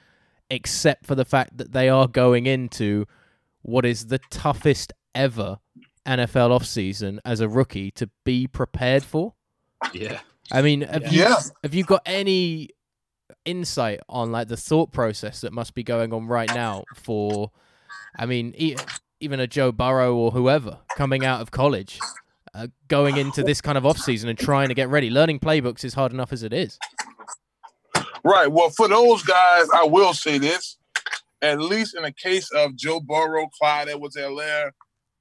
except for the fact that they are going into what is the toughest ever NFL offseason as a rookie to be prepared for. Yeah. I mean, have you yeah, have you got any insight on like the thought process that must be going on right now for i mean e- even a joe burrow or whoever coming out of college uh, going into this kind of offseason and trying to get ready learning playbooks is hard enough as it is right. Well, for those guys, I will say this. At least in the case of Joe Burrow, Clyde Edwards-Helaire,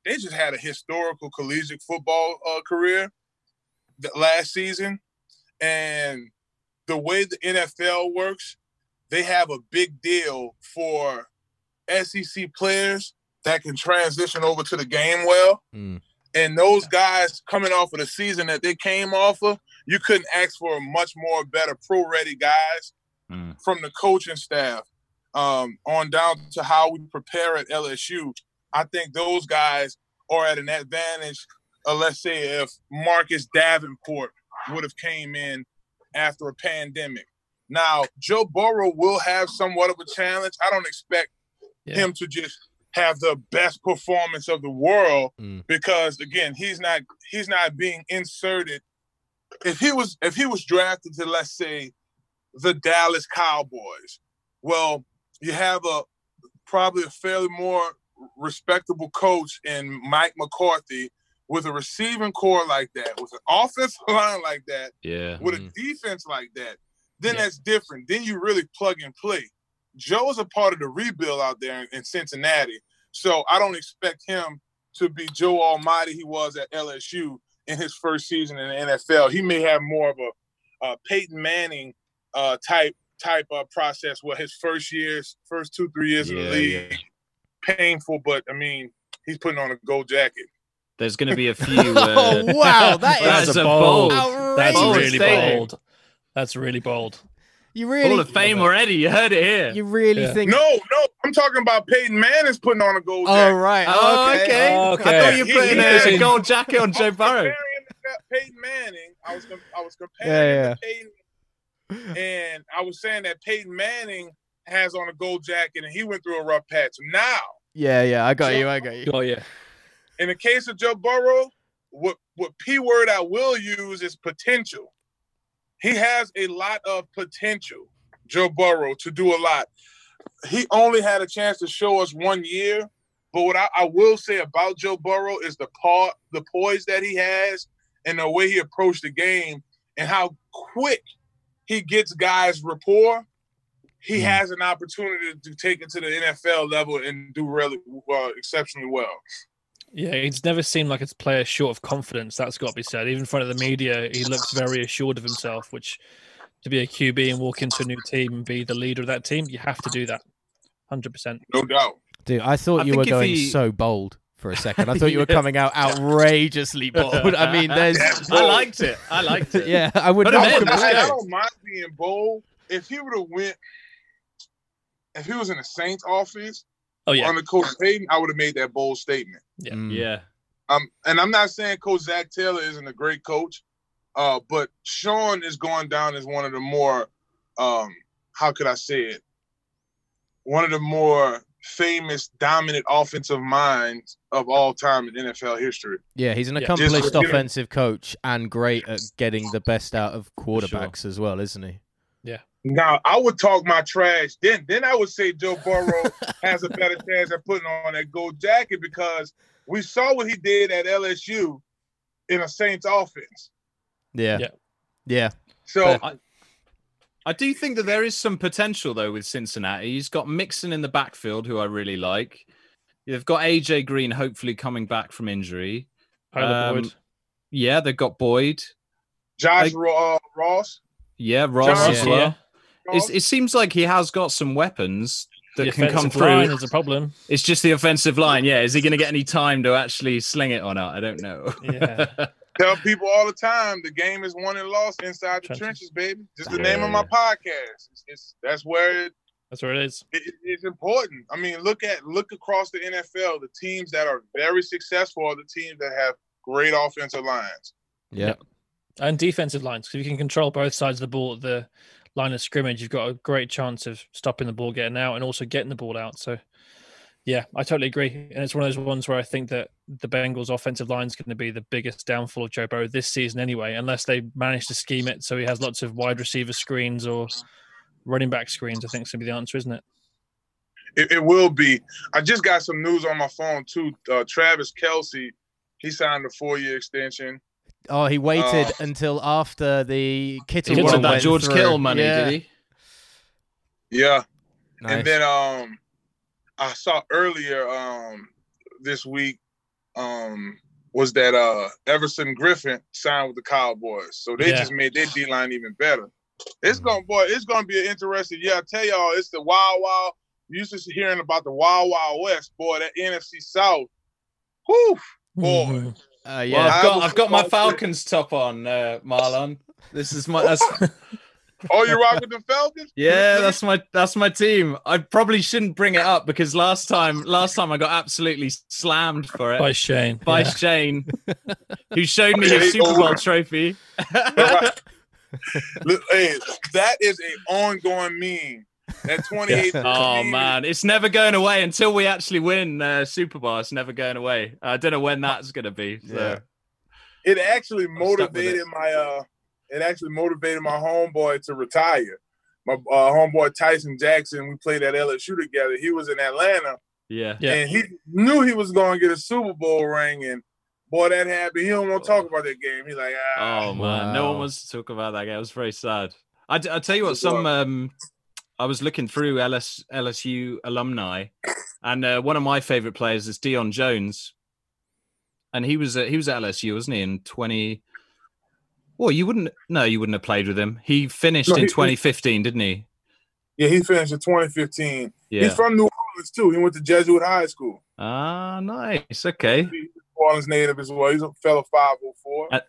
they just had a historical collegiate football uh, career last season. And the way the NFL works, they have a big deal for SEC players that can transition over to the game well. Mm. And those guys coming off of the season that they came off of, you couldn't ask for a much more better pro ready guys Mm. from the coaching staff um, on down to how we prepare at LSU. I think those guys are at an advantage. Uh, let's say if Marcus Davenport would have came in after a pandemic. Now Joe Burrow will have somewhat of a challenge. I don't expect Yeah. him to just have the best performance of the world Mm. because again he's not he's not being inserted if he was if he was drafted to let's say the Dallas Cowboys well you have a probably a fairly more respectable coach in Mike McCarthy with a receiving corps like that with an [laughs] offensive line like that Yeah. with Mm. a defense like that, then Yeah. that's different. Then you really plug and play. Joe is a part of the rebuild out there in Cincinnati, so I don't expect him to be Joe Almighty he was at LSU in his first season in the NFL. He may have more of a, uh Peyton Manning uh, type type of process where his first years, first two three years in the league, yeah. painful, but I mean, he's putting on a gold jacket. There's going to be a [laughs] few. Uh, oh wow, that [laughs] That's is a a bold. bold- That's really bold. That's really bold. You really Hall of Fame already. You heard it here. you really Yeah. think No, no, I'm talking about Peyton Manning's putting on a gold Oh jacket. right. Oh, okay. Oh, I thought you He- were putting he a, is- gold jacket on Joe I was Burrow. to Peyton Manning. I was com- I was comparing Yeah, him to Peyton, and I was saying that Peyton Manning has on a gold jacket, and he went through a rough patch. Now, Yeah, yeah, I got you, I got you. Oh yeah. in the case of Joe Burrow, what what p word I will use is potential. He has a lot of potential, Joe Burrow, to do a lot. He only had a chance to show us one year, but what I, I will say about Joe Burrow is the part, the poise that he has, and the way he approached the game, and how quick he gets guys rapport. He Hmm. has an opportunity to take it to the NFL level and do really uh, exceptionally well. Yeah, he's never seemed like a player short of confidence. That's got to be said. Even in front of the media, he looks very assured of himself. Which, to be a QB and walk into a new team and be the leader of that team, you have to do that. Hundred percent. No doubt. Dude, I thought I you were going he- so bold for a second. I thought you [laughs] were coming out outrageously [laughs] bold. I mean, there's I liked it. I liked it. yeah, I would Put not him in, I. I don't mind being bold. If he would have went, if he was in the Saints offense Oh yeah. under Coach Payton, I would have made that bold statement. Yeah. Mm. Yeah. Um, and I'm not saying Coach Zac Taylor isn't a great coach, uh, but Sean is going down as one of the more, um, how could I say it? One of the more famous, dominant offensive minds of all time in NFL history. Yeah, he's an Yeah. accomplished Just, offensive coach and great at getting the best out of quarterbacks as well, isn't he? Now I would talk my trash. Then then I would say Joe Burrow [laughs] has a better chance at putting on that gold jacket because we saw what he did at LSU in a Saints offense. Yeah. Yeah. Yeah. So Fair. I do think that there is some potential though with Cincinnati. He's got Mixon in the backfield, who I really like. They've got AJ Green hopefully coming back from injury. Um, Boyd. Yeah, they've got Boyd. Josh I- Ro- uh, Ross, Yeah, Ross John- as Yeah. well. It's, Ross, it seems like he has got some weapons that The can come offensive line through. is a problem. It's just the offensive line. Yeah, is he going to get any time to actually sling it or not? I don't know. Yeah. [laughs] tell people all the time the game is won and lost inside the Trenches. trenches, baby. Just the Yeah, name of my podcast. It's, it's that's where it, That's where it is. it, it's important. I mean, look at look across the NFL. The teams that are very successful are the teams that have great offensive lines. Yeah. And defensive lines. If you can control both sides of the ball at the line of scrimmage, you've got a great chance of stopping the ball getting out and also getting the ball out. So, yeah, I totally agree. And it's one of those ones where I think that the Bengals' offensive line is going to be the biggest downfall of Joe Burrow this season, anyway, unless they manage to scheme it so he has lots of wide receiver screens or running back screens. I think it's going to be the answer, isn't it? It, it will be. I just got some news on my phone too. Uh, Travis Kelce, he signed a four-year extension. Oh, he waited Uh, until after the Kittle he Kittle one that went George through. Kittle money, yeah. did he? Yeah, Nice. and then um, I saw earlier um this week um was that uh Everson Griffen signed with the Cowboys, so they Yeah. just made their D line even better. It's gonna boy, it's gonna be an interesting. Yeah, I tell y'all, it's the wild wild. You used to hearing about the wild wild west, boy. That NFC South, whew, boy. Mhm. Uh, Well, yeah. I've got I've got my Falcons top on, uh, Marlon. This is my that's [laughs] Oh, you rock with the Falcons? [laughs] yeah, that's my that's my team. I probably shouldn't bring it up because last time last time I got absolutely slammed for it By Shane. by yeah. Shane, who showed me Okay, his Super Bowl trophy. [laughs] Look, hey, that is an ongoing meme. That [laughs] 28. Oh man, it's never going away until we actually win uh, Super Bowl. It's never going away. I don't know when that's gonna be. So. Yeah. it actually stuck with it. motivated my uh it actually motivated my homeboy to retire. My uh, homeboy Tyson Jackson, we played at LSU together. He was in Atlanta Yeah. Yeah. and he knew he was going to get a Super Bowl ring. And boy, that happened. He don't want to talk about that game. He's like, ah, Oh man, no one wants to talk about that game. It was very sad. I I tell you what, some um, I was looking through LS, LSU alumni, and uh, one of my favorite players is Deion Jones, and he was at, he was at LSU, wasn't he? In twenty. Well, you wouldn't. No, you wouldn't have played with him. He finished No, in he- he- 2015, didn't he? yeah, he finished in 2015. Yeah. He's from New Orleans too. He went to Jesuit High School. Ah, nice. Okay. He's New Orleans native as well. He's a fellow 504. Uh,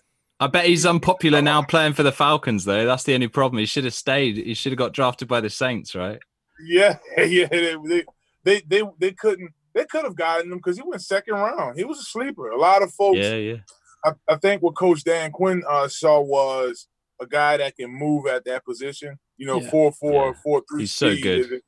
I bet he's unpopular now playing for the Falcons, though. That's the only problem. He should have stayed. He should have got drafted by the Saints, right? Yeah, [laughs] yeah. They they they they, couldn't. They could have gotten him because he went second round. He was a sleeper. A lot of folks. Yeah, yeah. I, I think what Coach Dan Quinn uh, saw was a guy that can move at that position. You know, Yeah. four four Yeah. four three. He's so good.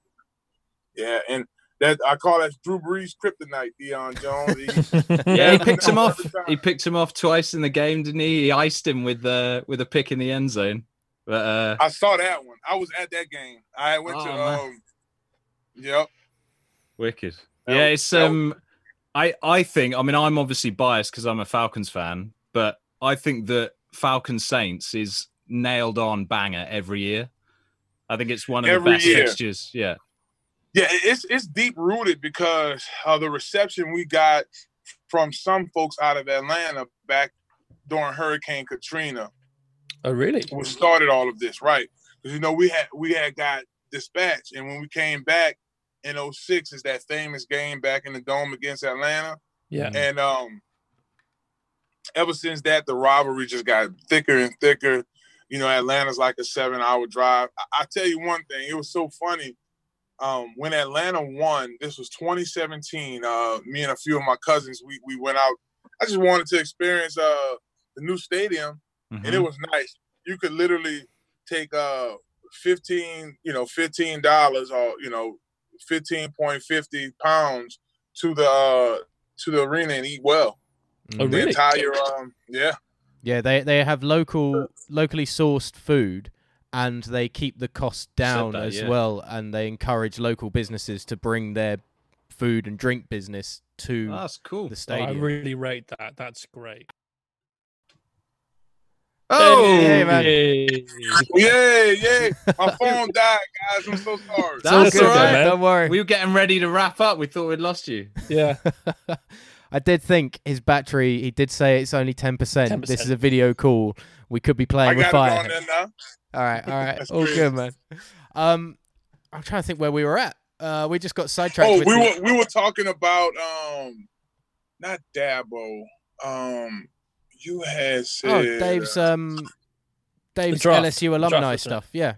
Yeah, and that I call that Drew Brees kryptonite. Deion Jones. He, [laughs] Yeah, he picked him off. He picked him off twice in the game, didn't he? He iced him with uh, with a pick in the end zone. But uh, I saw that one. I was at that game. I went Oh, to. man. um Yep. wicked. That Yeah, was- it's that was- um, I I think. I mean, I'm obviously biased because I'm a Falcons fan, but I think that Falcons Saints is nailed on banger every year. I think it's one of Every the best year. fixtures. Yeah, Yeah, it's it's deep rooted because of the reception we got from some folks out of Atlanta back during Hurricane Katrina, Oh, really? which started all of this, right? Because you know we had we had got dispatched, and when we came back in 06 is that famous game back in the dome against Atlanta, Yeah. and um, ever since that the rivalry just got thicker and thicker. You know, Atlanta's like a seven-hour drive. I, I tell you one thing, it was so funny um, when Atlanta won, this was 2017. Uh, me and a few of my cousins, we we went out. I just wanted to experience uh, the new stadium, and it Mhm. was nice. You could literally take uh, 15, you know, fifteen dollars or you know, 15.50 pounds to the uh, to the arena and eat well. Oh, The really? entire um, yeah, Yeah, they they have local locally sourced food and they keep the cost down that, as yeah. well and they encourage local businesses to bring their food and drink business to Oh, that's cool. the Oh, I really rate that. That's great. Oh, Hey, man. Hey. yeah, yeah. My phone died, guys. I'm so sorry. It's That's good, all though, right. man. Don't worry. we were getting ready to wrap up. We thought we'd lost you. Yeah. [laughs] I did think his battery. He did say it's only ten percent. This 10%. is a video call. We could be I playing with fire. on there now. All right, all right, [laughs] all good, man. Um, I'm trying to think where we were at. Uh, we just got sidetracked. Oh, with we the- were we were talking about um, not Dabo. Um, you had said Oh, Dave's um, Dave's draft. LSU alumni draft, wasn't it? stuff. Yeah.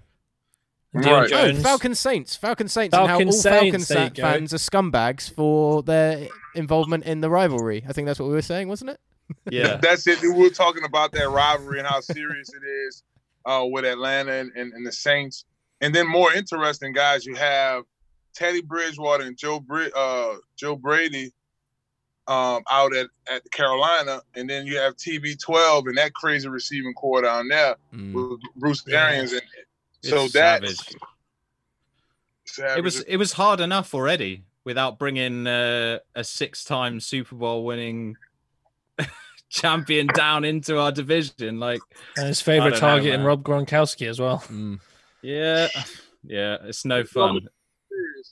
Right. Oh, Falcon Saints, Falcon Saints, and how all Falcon Saints, there you go. fans are scumbags for their involvement in the rivalry. I think that's what we were saying, wasn't it? Yeah. That's it. We were talking about that rivalry and how serious it is uh, with Atlanta and, and, and the Saints. And then more interesting, guys, you have Teddy Bridgewater and Joe Br- uh, Joe Brady um, out at, at Carolina, and then you have TB12 and that crazy receiving corps down there Mm. with Bruce Yeah. Arians. And so It's that's. It was it was hard enough already without bringing uh, a six-time Super Bowl winning champion down into our division. Like, And his favorite don't know, target in. Rob Gronkowski as well. Mm. yeah, yeah, it's no fun.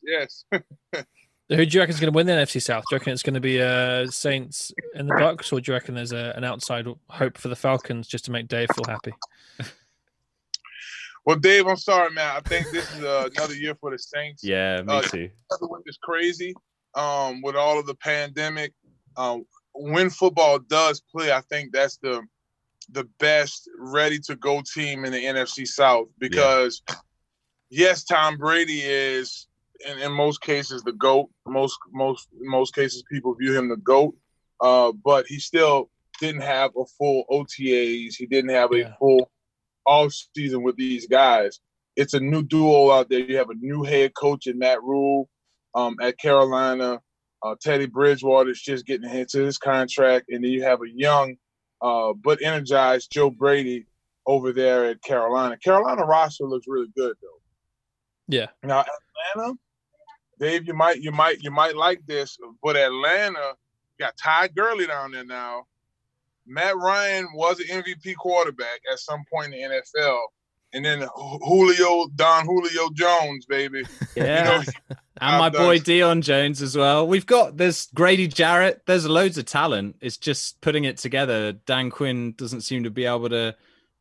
serious. Yes. Who do you reckon is going to win the NFC South? Do you reckon it's going to be uh, Saints and the Bucks, or do you reckon there's a, an outside hope for the Falcons just to make Dave feel happy? Well, Dave, I'm sorry, man. I think this is uh, another year for the Saints. Yeah, me Uh, too. Everyone is crazy um, with all of the pandemic. Um, when football does play, I think that's the the best ready to go team in the NFC South because yes, Tom Brady is in, in most cases the goat. Most most most cases people view him the goat, uh, but he still didn't have a full OTAs. He didn't have a Yeah. full off season with these guys. It's a new duo out there. You have a new head coach in Matt Rhule um, at Carolina. Uh, Teddy Bridgewater is just getting into his contract, and then you have a young uh, but energized Joe Brady over there at Carolina. Carolina roster looks really good though. Yeah. Now Atlanta, Dave, you might you might you might like this, but Atlanta got Ty Gurley down there now. Matt Ryan was an MVP quarterback at some point in the NFL, and then Julio Don Julio Jones, baby. Yeah, You know, [laughs] and my boy Deion Jones as well. We've got there's Grady Jarrett. There's loads of talent. It's just putting it together. Dan Quinn doesn't seem to be able to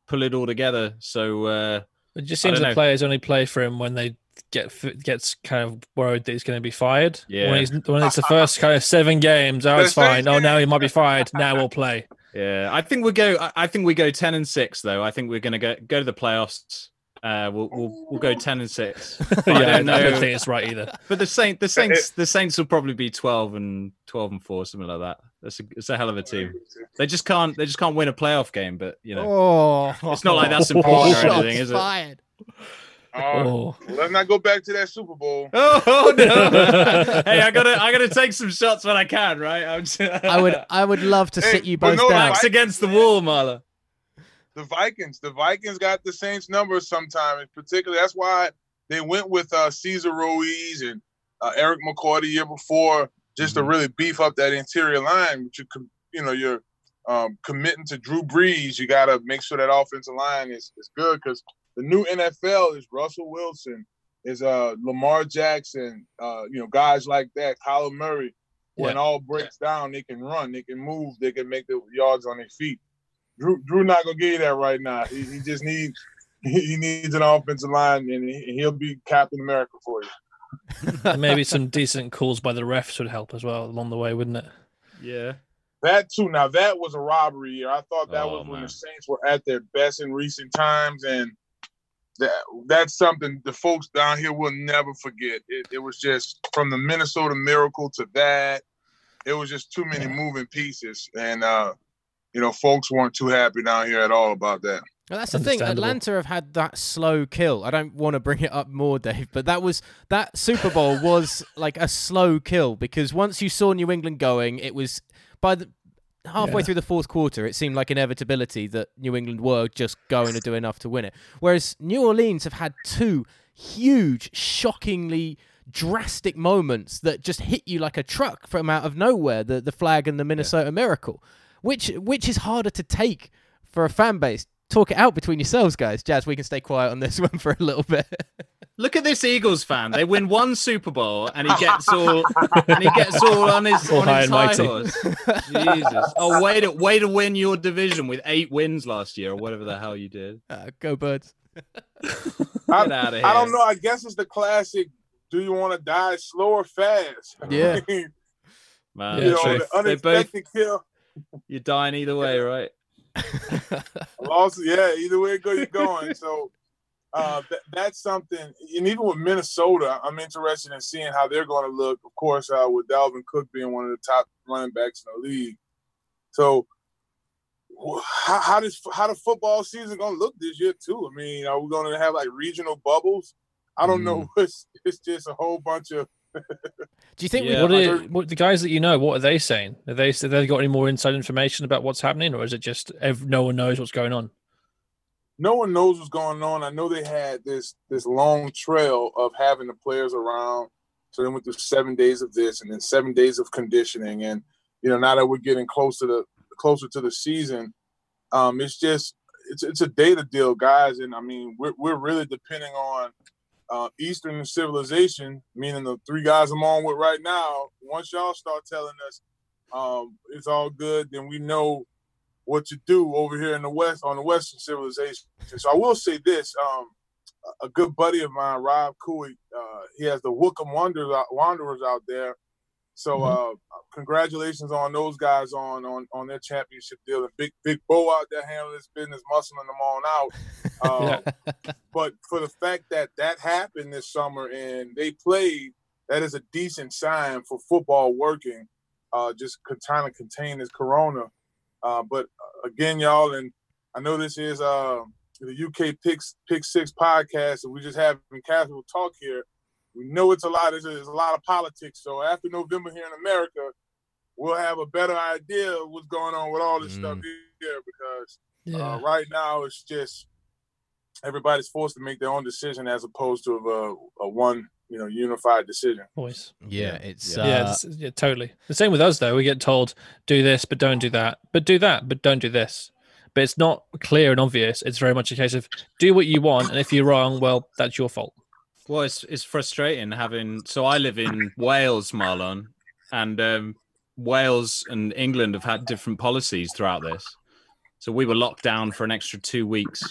pull it all together. So uh, It just seems don't the know. players only play for him when they get gets kind of worried that he's going to be fired. Yeah. When, he's, when it's the [laughs] first kind of seven games, oh, it's fine. Oh, now he might be fired. Now we'll play. Yeah, I think we go. I- I think we go ten and six though. I think we're going to go go to the playoffs. Uh, we'll we'll we'll go ten and six. [laughs] yeah, I don't don't, I don't know. think it's right either. But the Saint, the Saints, the Saints will probably be twelve and twelve and four, something like that. That's a, it's a hell of a team. They just can't. They just can't win a playoff game. But you know, Oh, it's not like that's important or [laughs] anything, is it? fired. Uh, Oh, Let's not go back to that Super Bowl. [laughs] Oh no! [laughs] hey, I gotta, I gotta take some shots when I can, right? I'm just, I would, [laughs] I would love to Hey, sit you but both no, down. backs against the wall, Marla. the Vikings. The Vikings got the Saints numbers sometime, and particularly that's why they went with uh, Cesar Ruiz and uh, Erik McCoy the year before, just to Mhm. really beef up that interior line. But you, com- you know, you're um, committing to Drew Brees. You got to make sure that offensive line is, is good because the new NFL is Russell Wilson, is uh, Lamar Jackson, uh, you know, guys like that, Kyler Murray. When Yeah. all breaks down, they can run, they can move, they can make the yards on their feet. Drew, Drew not gonna give you that right now. He, he just needs he he needs an offensive line, and he, he'll be Captain America for you. [laughs] Maybe some decent calls by the refs would help as well along the way, wouldn't it? Yeah. That too. Now that was a robbery year. I thought that Oh, was when the Saints were at their best in recent times, and that that's something the folks down here will never forget. It, it was just from the Minnesota Miracle to that. It was just too many Yeah. moving pieces, and uh, you know, folks weren't too happy down here at all about that. Well, that's the thing. Atlanta have had that slow kill. I don't want to bring it up more, Dave, but that was that Super Bowl was like a slow kill because once you saw New England going, it was by the halfway Yeah. through the fourth quarter, it seemed like inevitability that New England were just going to do enough to win it. Whereas New Orleans have had two huge, shockingly drastic moments that just hit you like a truck from out of nowhere. The the flag and the Minnesota Miracle, which which is harder to take for a fan base. Talk it out between yourselves, guys. Jazz, we can stay quiet on this [laughs] one for a little bit. [laughs] Look at this Eagles fan. They win one Super Bowl, and he gets all, and he gets all on his All on high his and high horse. Jesus! Oh, way to way to win your division with eight wins last year, or whatever the hell you did. Uh, go birds. I, Get out of here! I don't know. I guess it's the classic. Do you want to die slow or fast? [laughs] Yeah. you man. Yeah, know, true. the They both unexpected kill. you're dying either way, right? [laughs] Lost, yeah. Either way go, you're [laughs] going. So uh, that, that's something. And even with Minnesota, I'm interested in seeing how they're going to look. Of course, uh, with Dalvin Cook being one of the top running backs in the league. So wh- how, how does how the football season going to look this year too? I mean, are we going to have like regional bubbles? I don't know. [laughs] It's, it's just a whole bunch of [laughs] Do you think Yeah. what, are, what the guys that you know? What are they saying? Are they have they got any more inside information about what's happening, or is it just ev- no one knows what's going on? No one knows what's going on. I know they had this this long trail of having the players around. So they went through seven days of this and then seven days of conditioning. And you know, now that we're getting closer to closer to the season, um, it's just it's it's a data deal, guys. And I mean, we're we're really depending on uh, Eastern civilization, meaning the three guys I'm on with right now. Once y'all start telling us um, it's all good, then we know what to do over here in the West on the Western civilization. So I will say this: um, a- good buddy of mine, Rob Couhig, uh, he has the Wycombe Wanderers out, Wanderers out there. So uh, congratulations on those guys on on on their championship deal. And Big Big Bo out there handling this business, muscling them on out. [laughs] Um, But for the fact that that happened this summer and they played, that is a decent sign for football working. Uh, just trying to contain this corona. Uh, but uh, again, y'all, and I know this is uh, the UK Picks Pick Six podcast, and we just having casual talk here. We know it's a lot. There's a, lot of politics. So after November here in America, we'll have a better idea of what's going on with all this stuff here because Yeah. uh, right now, it's just everybody's forced to make their own decision as opposed to a, a one, you know, unified decision. Voice. Yeah, it's Yeah. uh, yeah, it's- yeah, totally. The same with us though. We get told do this, but don't do that. But do that, but don't do this. But it's not clear and obvious. It's very much a case of do what you want, and if you're wrong, well, that's your fault. Well, it's it's frustrating having. So I live in Wales, Marlon, and um, Wales and England have had different policies throughout this. So we were locked down for an extra two weeks,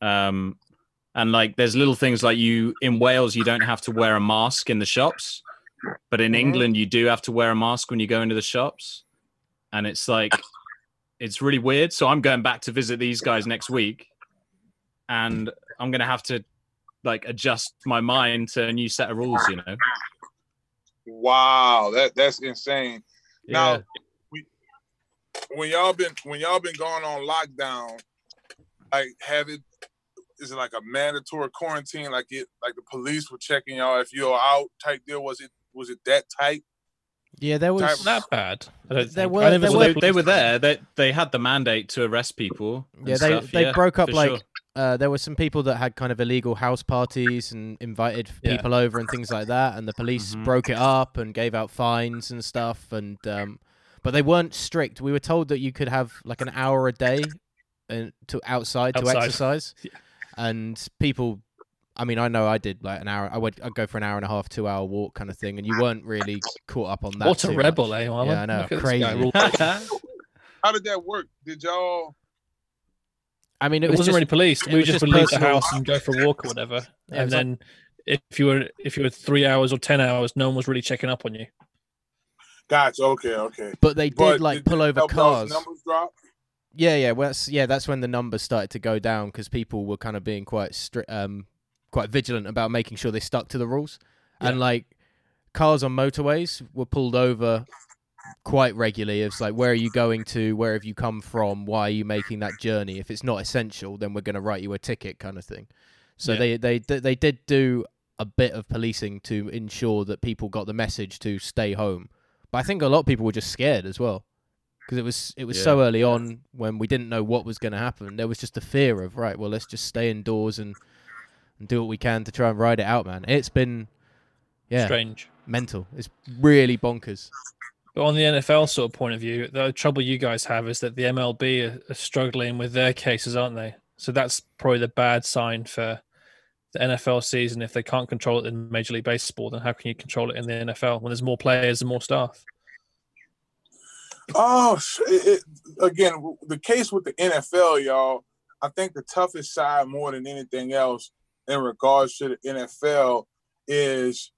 um, And like, there's little things like you in Wales, you don't have to wear a mask in the shops, but in Mhm. England, you do have to wear a mask when you go into the shops. And it's like, it's really weird. So I'm going back to visit these guys next week, and I'm gonna have to like adjust my mind to a new set of rules. You know? Wow, that that's insane. Now, Yeah. when y'all been when y'all been going on lockdown, like have it is it like a mandatory quarantine? Like it like the police were checking y'all if you're out type deal? Was it was it that tight? Yeah, there was. Type- that bad. I don't There were- I there saw Well, were- they, they were there. They they had the mandate to arrest people. Yeah, they stuff. they Yeah, broke up like sure. uh, there were some people that had kind of illegal house parties and invited Yeah. people over and things like that, and the police Mhm. broke it up and gave out fines and stuff. And um, but they weren't strict. We were told that you could have like an hour a day and to outside, to exercise, [laughs] Yeah. And people. I mean, I know I did like an hour. I would I'd go for an hour and a half, two hour walk kind of thing, and you weren't really caught up on that. What a rebel, much. eh, Marlon? Yeah, I know, Look crazy. [laughs] How did that work? Did y'all I mean, it, It, was wasn't just, really policed. We would just just would leave the house and go for a walk or whatever. [laughs] Yeah, and was like- then if you were if you were three hours or ten hours, no one was really checking up on you. gotcha, okay, okay. but they did But like did- pull over cars. Numbers drop? Yeah, yeah, well, that's yeah, that's when the numbers started to go down because people were kind of being quite strict, um, quite vigilant about making sure they stuck to the rules, and like cars on motorways were pulled over quite regularly. It's like, where are you going to? Where have you come from? Why are you making that journey? If it's not essential, then we're going to write you a ticket, kind of thing. So Yeah. they they they did do a bit of policing to ensure that people got the message to stay home. But I think a lot of people were just scared as well because it was it was Yeah. so early on when we didn't know what was going to happen. There was just a fear of right, well, let's just stay indoors and and do what we can to try and ride it out, man. It's been yeah Strange. mental. It's really bonkers. But on the NFL sort of point of view, the trouble you guys have is that the MLB are struggling with their cases, aren't they? So that's probably the bad sign for the NFL season. If they can't control it in Major League Baseball, then how can you control it in the NFL when there's more players and more staff? Oh, it, it, again, the case with the NFL, y'all. I think the toughest side, more than anything else, in regards to the NFL, is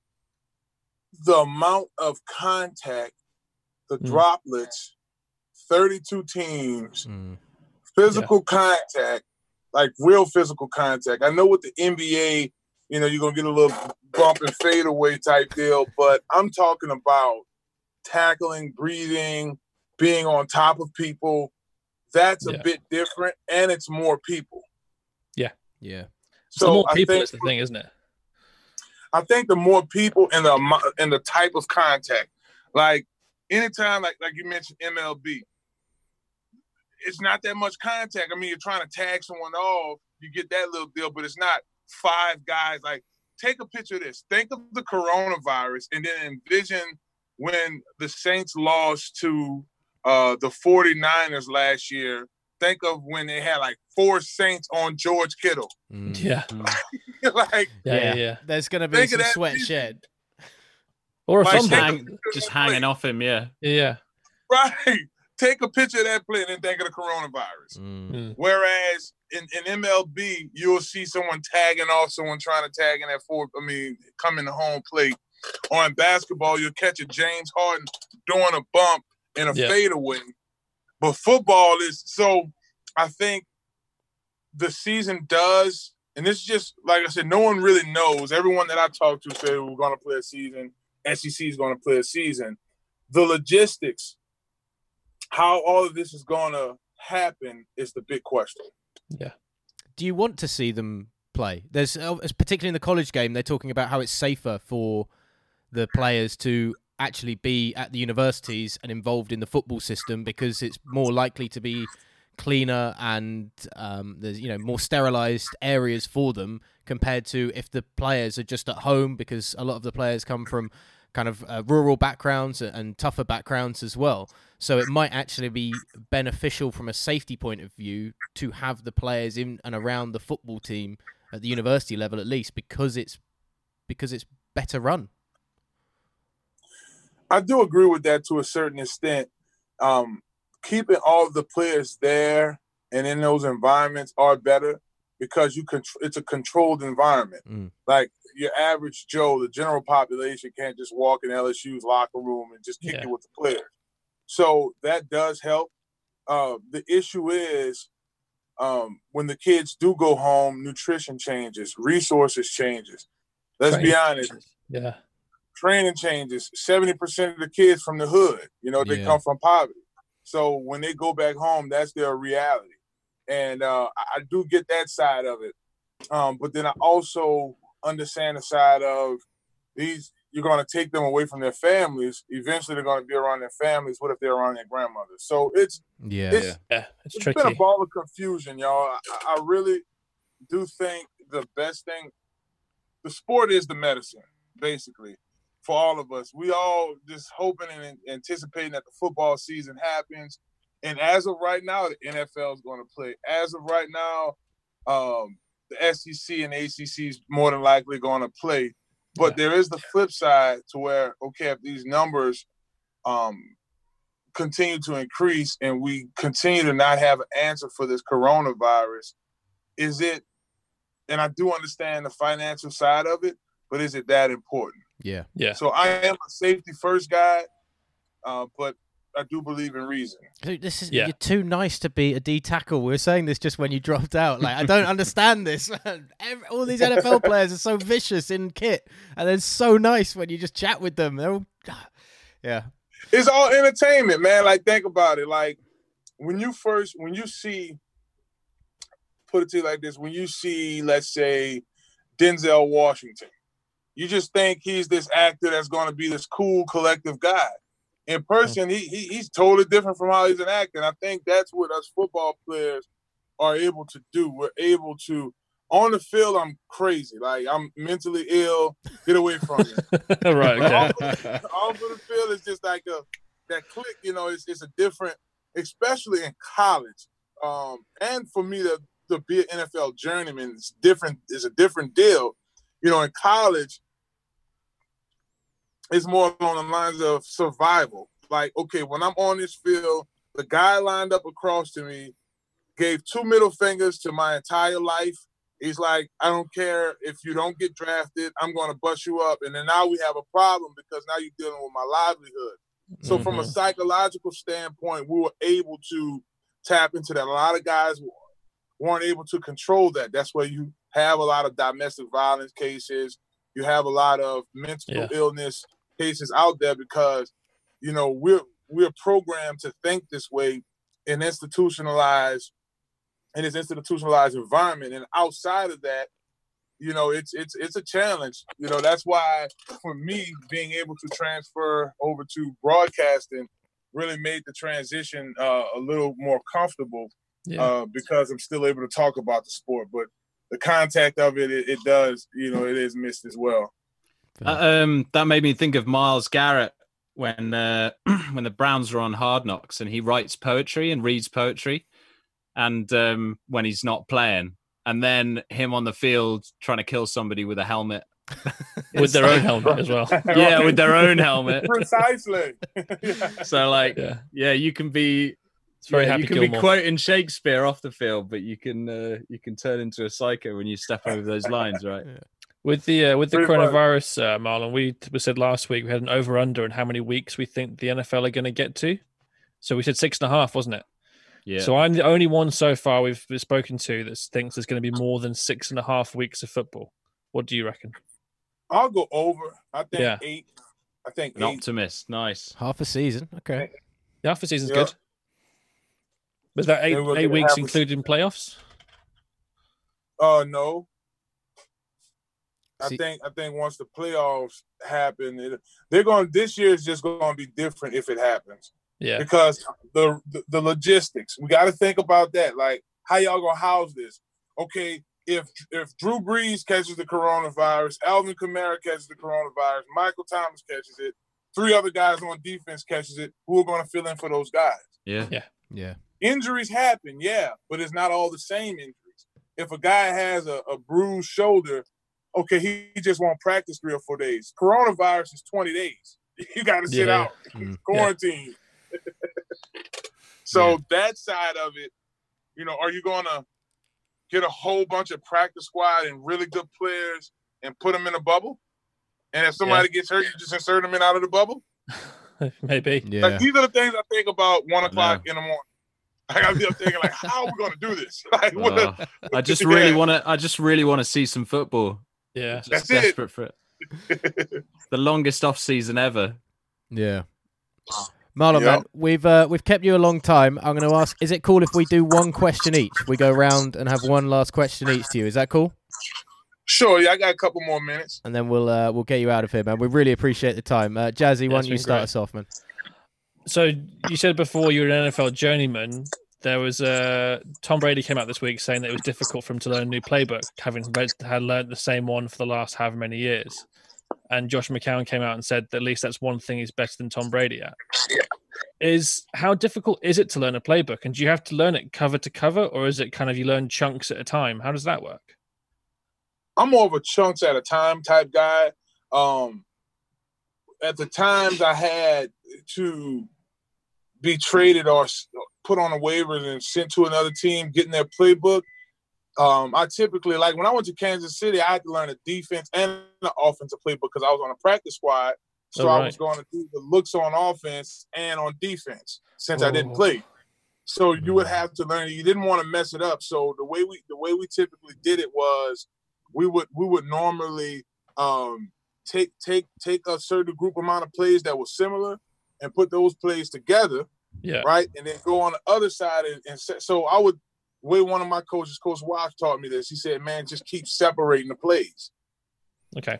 the amount of contact, the Mm. droplets, thirty-two teams, Mm. physical contact, like real physical contact. I know with the NBA, you know, you're gonna get a little bump and fade away type deal, but I'm talking about tackling, breathing, being on top of people. That's a Yeah. bit different, and it's more people. Yeah, So the So more people think is the thing, isn't it? I think the more people and the amo- and the type of contact, like anytime, like like you mentioned MLB, it's not that much contact. I mean, you're trying to tag someone off, you get that little deal, but it's not five guys. Like, take a picture of this. Think of the coronavirus, and then envision when the Saints lost to uh, the 49ers last year. Think of when they had like four Saints on George Kittle. Mm. Yeah. [laughs] like, Yeah, yeah, Yeah. yeah. There's gonna be some that sweat music. shed. Or a Like, Just, take a fumble. hang, just hanging play. off him. Yeah. Yeah. Right. [laughs] Take a picture of that play and think of the coronavirus. Mm. Mm. Whereas in, in MLB, you'll see someone tagging off someone trying to tag in that fourth, I mean, coming to home plate. Or in basketball, you'll catch a James Harden doing a bump and a Yeah. fadeaway. But football is so I think the season does, and this is just like I said, no one really knows. Everyone that I talked to said we're gonna play a season, SEC is gonna play a season. The logistics, how all of this is gonna happen is the big question. Yeah. Do you want to see them play? There's uh, particularly in the college game, they're talking about how it's safer for the players to actually be at the universities and involved in the football system because it's more likely to be cleaner and um, there's you know more sterilized areas for them compared to if the players are just at home because a lot of the players come from kind of uh, rural backgrounds and, tougher backgrounds as well. So it might actually be beneficial from a safety point of view to have the players in and around the football team at the university level at least because it's because it's better run I do agree with that to a certain extent. Um, keeping all the players there and in those environments are better because you can. It's a controlled environment. Mm. Like your average Joe, the general population can't just walk in LSU's locker room and just kick Yeah. it with the players. So that does help. Uh, the issue is um, when the kids do go home, nutrition changes, resources changes. Let's be honest, Yeah. Training changes. Seventy percent of the kids from the hood, you know, they Yeah. come from poverty. So when they go back home, that's their reality, and uh, I I do get that side of it. Um, but then I also understand the side of these. You're going to take them away from their families. Eventually, they're going to be around their families. What if they're around their grandmothers? So it's Yeah. it's Yeah. It's it's tricky. been a ball of confusion, y'all. I, I really do think the best thing, the sport is the medicine, basically, for all of us. We all just hoping and anticipating that the football season happens. And as of right now, the NFL is going to play. As of right now, um, the SEC and ACC is more than likely going to play. But there is the flip side to where, okay, if these numbers um, continue to increase and we continue to not have an answer for this coronavirus, is it, and I do understand the financial side of it, but is it that important? Yeah. Yeah. So I am a safety first guy, uh, but I do believe in reason. Dude, this is Yeah. you're too nice to be a D tackle. We were saying this just when you dropped out. Like I don't understand this. [laughs] Every, all these NFL [laughs] players are so vicious in kit, and then so nice when you just chat with them. They're all, [sighs] yeah, It's all entertainment, man. Like think about it. Like when you first, when you see, put it to you like this: when you see, let's say, Denzel Washington, you just think he's this actor that's going to be this cool, collective guy. In person, he, he he's totally different from how he's an actor. And I think that's what us football players are able to do. We're able to on the field. I'm crazy. Like I'm mentally ill. Get away from me. [laughs] right. Okay. off of the field is just like a that click. You know, it's it's a different, especially in college. Um, and for me to to be an NFL journeyman is different. Is a different deal. You know, in college, it's more along the lines of survival. Like, okay, when I'm on this field, the guy lined up across to me gave two middle fingers to my entire life. He's like, I don't care if you don't get drafted, I'm going to bust you up. And then now we have a problem because now you're dealing with my livelihood. So, from a Mhm. psychological standpoint, we were able to tap into that. A lot of guys weren't able to control that. That's where you have a lot of domestic violence cases. You have a lot of mental Yeah. illness cases out there because, you know, we're we're programmed to think this way and institutionalized in this institutionalized environment. And outside of that, you know, it's it's it's a challenge. You know, that's why for me being able to transfer over to broadcasting really made the transition uh, a little more comfortable Yeah. uh, because I'm still able to talk about the sport. But the contact of it, it, it does, you know, it is missed as well. Uh, um, that made me think of Myles Garrett when uh, [clears throat] when the Browns were on Hard Knocks, and he writes poetry and reads poetry, and um, when he's not playing, and then him on the field trying to kill somebody with a helmet, [laughs] With their own helmet as well. [laughs] yeah, with their own helmet. Precisely. Yeah. [laughs] So like, Yeah. yeah, you can be. It's very yeah, happy you can be quoting Shakespeare off the field, but you can uh, you can turn into a psycho when you step over those lines, right? With the uh, with the Pretty coronavirus, uh, Marlon, we, we said last week we had an over under and how many weeks we think the NFL are going to get to. So we said six and a half, wasn't it? Yeah. So I'm the only one so far we've we've spoken to that thinks there's going to be more than six and a half weeks of football. What do you reckon? I'll go over. I think Yeah. eight. I think An eight. optimist. Nice. half a season. Okay. The half a season's Yeah. good. Was that eight eight weeks half a- including playoffs? Uh no. I See- think I think once the playoffs happen, it, they're going. This year is just going to be different if it happens Yeah. because the the, the logistics. We got to think about that. Like how y'all gonna house this? Okay, if if Drew Brees catches the coronavirus, Alvin Kamara catches the coronavirus, Michael Thomas catches it, three other guys on defense catches it. Who are going to fill in for those guys? Yeah, yeah. Yeah. Injuries happen, yeah, but it's not all the same injuries. If a guy has a, a bruised shoulder, okay, he, he just won't practice three or four days. Coronavirus is 20 days. [laughs] You got to sit Yeah. out, Mm. quarantine. [laughs] so Yeah. that side of it, you know, are you going to get a whole bunch of practice squad and really good players and put them in a bubble. And if somebody gets hurt, you just insert them in out of the bubble. [laughs] Maybe. Yeah. Like these are the things I think about one o'clock in the morning. I gotta be up thinking like, how are we gonna do this? [laughs] Like, what Uh, I just really Yeah. want to. I just really want to see some football. Yeah. Just That's it. desperate for it. [laughs] the longest off season ever. Yeah. Marlon, Yep. man, we've uh, we've kept you a long time. I'm going to ask: Is it cool if we do one question each? We go round and have one last question each to you. Is that cool? Sure, yeah, I got a couple more minutes. And then we'll uh, we'll get you out of here, man. We really appreciate the time. Uh, Jazzy, why don't you start great. us off, man? So you said before you were an NFL journeyman. There was uh, Tom Brady came out this week saying that it was difficult for him to learn a new playbook, having had learned the same one for the last however many years. And Josh McCown came out and said that at least that's one thing he's better than Tom Brady at. Is how difficult is it to learn a playbook, and do you have to learn it cover to cover, or is it kind of you learn chunks at a time? How does that work? I'm more of a chunks at a time type guy. Um, at the times I had to be traded or put on a waiver and sent to another team, getting their playbook. Um, I typically like when I went to Kansas City, I had to learn a defense and an offensive playbook because I was on a practice squad. So Oh, I was going to do the looks on offense and on defense since I didn't Oh. play. So you would have to learn. You didn't want to mess it up. So the way we the way we typically did it was we would we would normally um, take take take a certain group amount of plays that were similar and put those plays together, Yeah. right? And then go on the other side and, and set, so I would. Way one of my coaches, Coach Walsh, taught me this. He said, "Man, just keep separating the plays." Okay.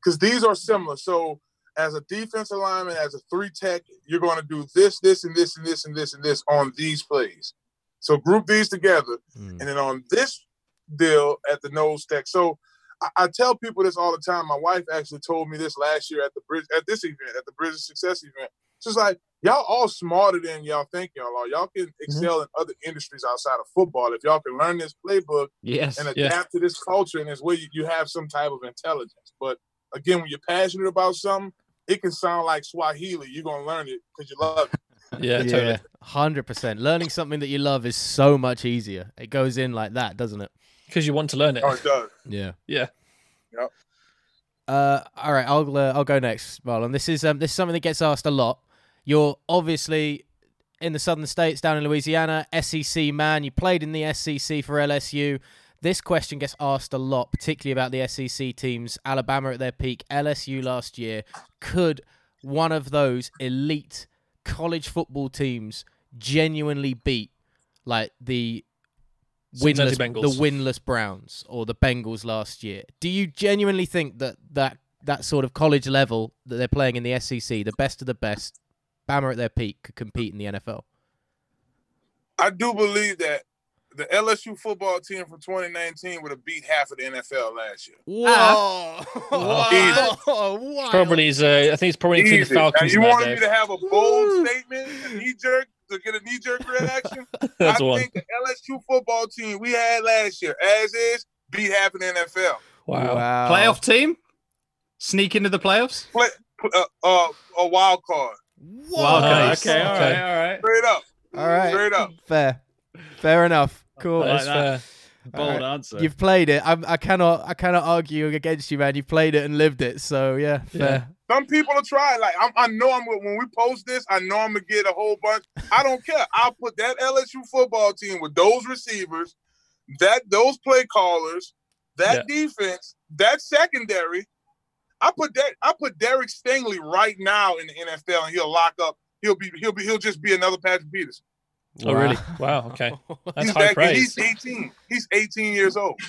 because these are similar. So as a defensive lineman, as a three tech, you're going to do this, this, and this, and this, and this, and this on these plays. So group these together, Mm. and then on this deal at the nose tech. So I, I tell people this all the time. My wife actually told me this last year at the bridge at this event, at the Bridge of Success event. She's like, y'all all smarter than y'all think y'all are. Y'all can excel in other industries outside of football. If y'all can learn this playbook Yes. and Yeah. adapt to this culture and this way you, you have some type of intelligence. But again, when you're passionate about something, it can sound like Swahili. You're gonna learn it because you love it. [laughs] Yeah. Totally. Yeah, hundred percent. Learning something that you love is so much easier. It goes in like that, doesn't it? Because you want to learn it. Oh, it does. Yeah. Yeah. Yep. Uh, all right, I'll uh, I'll go next, Marlon. This is um this is something that gets asked a lot. You're obviously in the southern states, down in Louisiana, SEC man. You played in the SEC for LSU. This question gets asked a lot, particularly about the SEC teams. Alabama at their peak, LSU last year. Could one of those elite college football teams genuinely beat like the Cincinnati winless, Bengals. the winless Browns or the Bengals last year. Do you genuinely think that that that sort of college level that they're playing in the SEC, the best of the best, Bama at their peak, could compete in the NFL? I do believe that the LSU football team from 2019 would have beat half of the NFL last year. Whoa! Wow. Probably is. Uh, I think it's probably including the Easy. Now, Falcons. you wanted me to have a bold statement, a knee jerk, to get a knee jerk reaction? [laughs] That's I one. think the LSU football team we had last year, as is, beat half of the NFL. Wow. Playoff team? Sneak into the playoffs? Play, uh, uh, a wild card, Whoa! Nice. Okay, all Okay. right, all right. straight up, All right. straight up. Fair. Fair enough. Cool. That's like that. fair. Bold Alright. answer. You've played it. I'm, I cannot. I cannot argue against you, man. You've played it and lived it. So yeah, fair. Some people will try. Like I'm, I know I'm when we post this, I know I'm gonna get a whole bunch. I don't care. I'll put that LSU football team with those receivers, that those play callers, that defense, that secondary. I put that. I put Derek Stingley right now in the NFL, and he'll lock up. He'll be. He'll be. He'll just be another Patrick Peterson. Oh, really? Wow. Okay. [laughs] That's he's high that- praise. He's 18. He's 18 years old.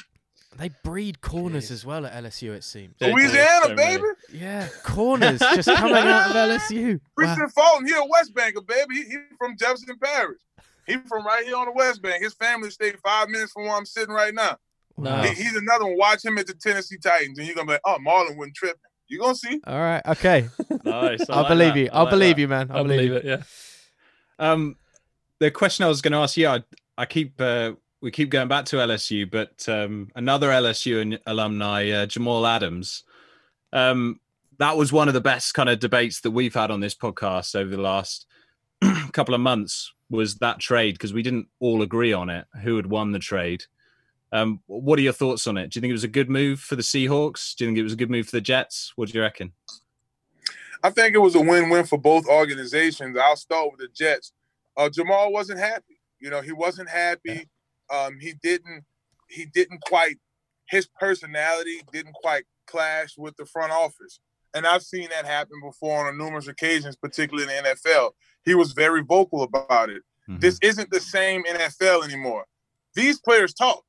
They breed corners as well at LSU. It seems. Louisiana, baby. many. Yeah, corners just coming out of [laughs] LSU. Wow. Kristian Fulton, he a West Banker, baby. He, he from Jefferson Parish. He from right here on the West Bank. His family stayed five minutes from where I'm sitting right now. No. He- he's another one. Watch him at the Tennessee Titans, and you're gonna be like, oh, Marlon wouldn't trip. You gonna see? All right. Okay. [laughs] Nice. I I'll like believe that. you. I I'll like believe that. you, man. I believe it. Yeah. Um, the question I was going to ask you, I, I keep uh, we keep going back to LSU, but um, another LSU an- alumni, uh, Jamal Adams. Um, that was one of the best kind of debates that we've had on this podcast over the last [clears throat] couple of months. Was that trade because we didn't all agree on it? Who had won the trade? Um, what are your thoughts on it? Do you think it was a good move for the Seahawks? Do you think it was a good move for the Jets? What do you reckon? I think it was a win-win for both organizations. I'll start with the Jets. Uh, Jamal wasn't happy. You know, he wasn't happy. Um, he didn't. He didn't quite. His personality didn't quite clash with the front office, and I've seen that happen before on numerous occasions, particularly in the NFL. He was very vocal about it. Mhm. This isn't the same NFL anymore. These players talk.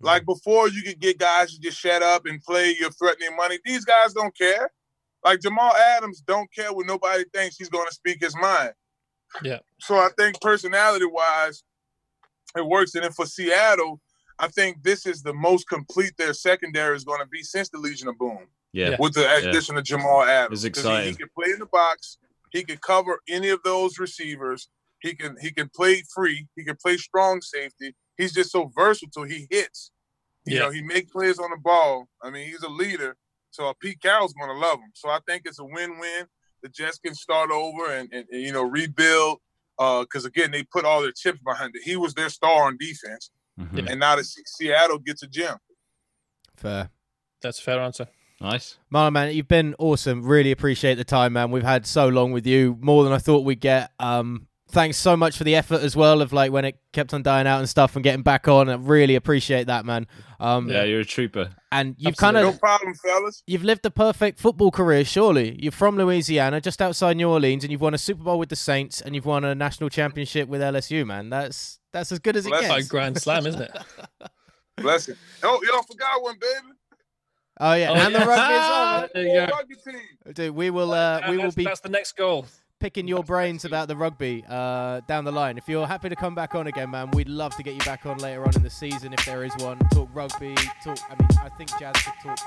Like mm-hmm. before, you could get guys to just shut up and play your threatening money. These guys don't care. Like Jamal Adams don't care when nobody thinks he's going to speak his mind. Yeah. So I think personality wise, it works. And then for Seattle, I think this is the most complete their secondary is going to be since the Legion of Boom Yeah. Yeah. with the addition of Jamal Adams. It's 'Cause he- He, can play in the box. He can cover any of those receivers. He can he can play free. He can play strong safety. He's just so versatile. He hits. You Yeah. know, he makes plays on the ball. I mean, he's a leader. So uh, Pete Carroll's going to love him. So I think it's a win-win. The Jets can start over and, and, and, you know rebuild. Because again, they put all their chips behind it. He was their star on defense, Mhm. and now the Seattle gets a gem. Fair. That's a fair answer. Nice. Marlon, man, you've been awesome. Really appreciate the time, man. We've had so long with you, more than I thought we'd get. Um, thanks so much for the effort as well of like when it kept on dying out and stuff and getting back on. I really appreciate that, man. Um, Yeah, you're a trooper. and you've kind of No problem, fellas. You've lived the perfect football career, surely. You're from Louisiana, just outside New Orleans, and you've won a Super Bowl with the Saints, and you've won a national championship with LSU, man. That's that's as good as it gets. that's Like Grand Slam, isn't it? [laughs] Blessing. Oh, y'all forgot one, baby. Oh yeah, Oh, and the yeah. rugby as well. man. [laughs] There you go. Rugby team. Dude, we will uh, And we will be that's the next goal. Picking your brains about the rugby uh, down the line. If you're happy to come back on again, man, we'd love to get you back on later on in the season if there is one. Talk rugby, talk. I mean, I think Jazz could talk.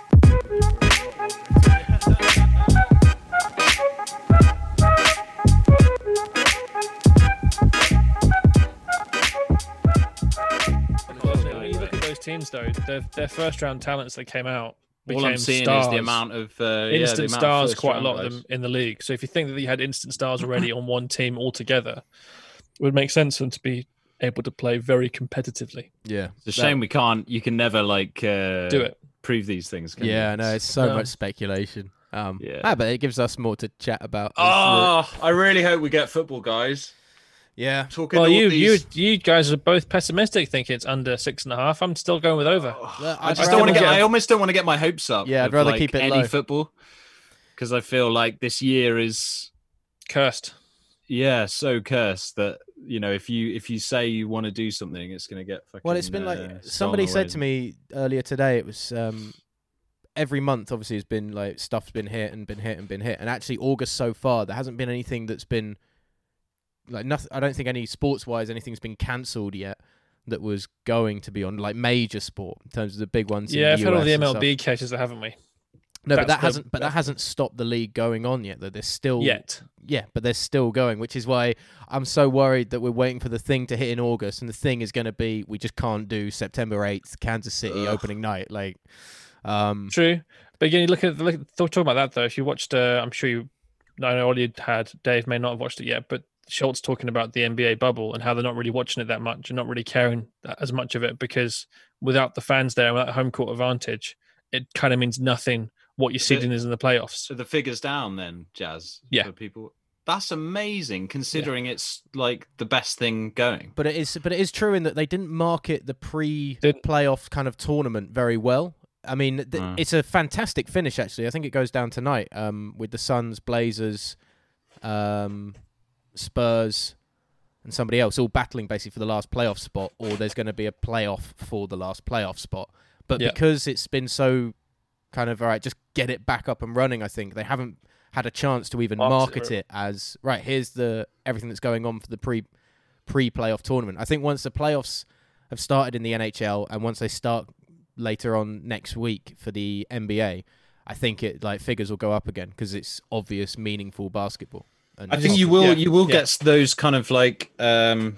When you look at those teams, though, their, their first round talents that came out All I'm seeing stars. is the amount of uh, yeah, the instant amount of stars, first quite a round lot of them in the league. So if you think that you had instant stars already [clears throat] on one team altogether, it would make sense for them to be able to play very competitively. Yeah, It's a shame we can't. You can never like uh, Do it. Prove these things. Can Yeah, you? no, it's so No. much speculation. Um, Yeah. ah, but it gives us more to chat about. as Oh, I really hope we get football, guys. We- yeah. Talking Well, all you these... you you guys are both pessimistic, thinking it's under six and a half. I'm still going with over. Look, I just don't want to get. I almost don't want to get my hopes up. Yeah, I'd rather like, keep it any low. football because I feel like this year is Cursed. yeah so cursed that you know if you if you say you want to do something, it's going to get fucking. Well, it's been uh, like somebody said to me earlier today. It was um, every month. Obviously, has been like stuff's been hit and been hit and been hit. And actually, August so far, there hasn't been anything that's been like nothing. I don't think any sports wise anything's been cancelled yet that was going to be on like major sport in terms of the big ones. in Yeah, I've the had all the and stuff. MLB cases, haven't we? No, but that the- hasn't. But that hasn't stopped the league going on yet. Though they're still Yet. yeah, but they're still going, which is why I'm so worried that we're waiting for the thing to hit in August, and the thing is going to be we just can't do September 8th, Kansas City Ugh. opening night. Like, um, True. But again, you look at look, talking about that though. If you watched, uh, I'm sure you, I know Ollie had. Dave may not have watched it yet, but Schultz talking about the NBA bubble and how they're not really watching it that much and not really caring as much of it because without the fans there and without home court advantage, it kind of means nothing what your Is it- seeding is in the playoffs. So the figures down then, Jazz. Yeah. For people, that's amazing considering it's like the best thing going. but it is, but it is true in that they didn't market the pre-playoff kind of tournament very well. I mean, th- Mm. it's a fantastic finish actually. I think it goes down tonight um, with the Suns, Blazers, um, Spurs, and somebody else all battling basically for the last playoff spot, or there's going to be a playoff for the last playoff spot. But Yeah. because it's been so kind of all right, just get it back up and running. I think they haven't had a chance to even Market market it as right. Here's the everything that's going on for the pre pre playoff tournament. I think once the playoffs have started in the NHL and once they start later on next week for the NBA, I think it like figures will go up again because it's obvious, meaningful basketball. And I think you will Yeah, you will yeah. get those kind of like um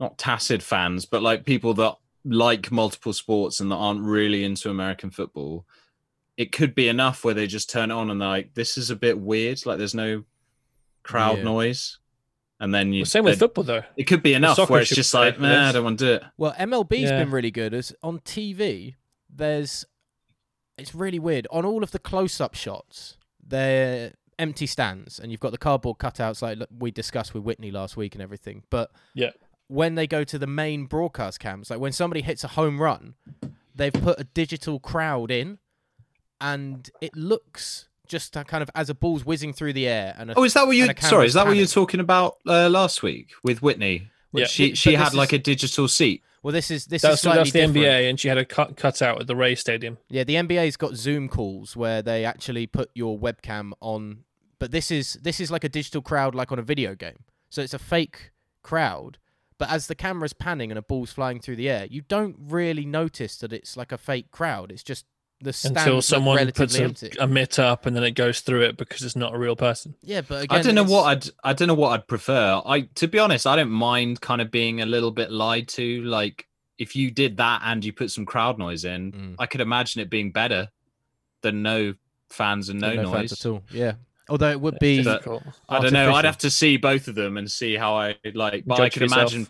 not tacit fans, but like people that like multiple sports and that aren't really into American football. It could be enough where they just turn it on and they're like, this is a bit weird. Like there's no crowd Yeah. noise. and then you. Well, same with football though. It could be enough where it's just play like, man, nah, I don't want to do it. Well, MLB's Yeah. been really good. As on TV, there's it's really weird. On all of the close-up shots, they're empty stands, and you've got the cardboard cutouts like we discussed with Whitney last week and everything. But Yeah. when they go to the main broadcast cams, like when somebody hits a home run, they've put a digital crowd in, and it looks just kind of as a ball's whizzing through the air. And a, Oh, is that what you? Sorry, is that what you were talking about uh, last week with Whitney? Yeah. She she this had like is- a digital seat. Well, this is this That's is slightly that's the different. NBA, and she had a cut cut out at the Ray Stadium. Yeah, the NBA's got Zoom calls where they actually put your webcam on, but this is this is like a digital crowd, like on a video game. So it's a fake crowd, but as the camera's panning and a ball's flying through the air, you don't really notice that it's like a fake crowd. It's just the stands Until someone puts a, empty. a mitt up, and then it goes through it because it's not a real person. yeah, but again, I don't know it's- what I'd I don't know what I'd prefer. I to be honest, I don't mind kind of being a little bit lied to. Like if you did that and you put some crowd noise in, Mm. I could imagine it being better than no fans and no, no fans noise. at all. Yeah, although it would be But- I don't know. I'd have to see both of them and see how I like. But I could yourself. imagine,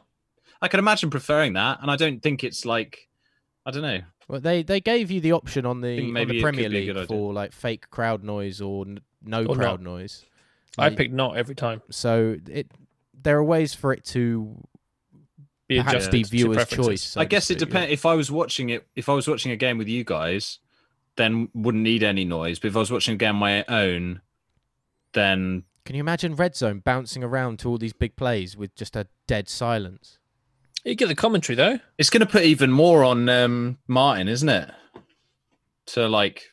I could imagine preferring that, and I don't think it's like, I don't know. Well, they they gave you the option on the think on the Premier could be a League for like fake crowd noise or n- no Or crowd not. noise. I Like, picked not every time. so it there are ways for it to Be perhaps be viewer's choice. so I to guess it speak, yeah. depends. If I was watching it, if I was watching a game with you guys, then wouldn't need any noise. But if I was watching a game on my own, then Can you imagine Red Zone bouncing around to all these big plays with just a dead silence? You get the commentary though. it's going to put even more on um, Martin, isn't it? To like,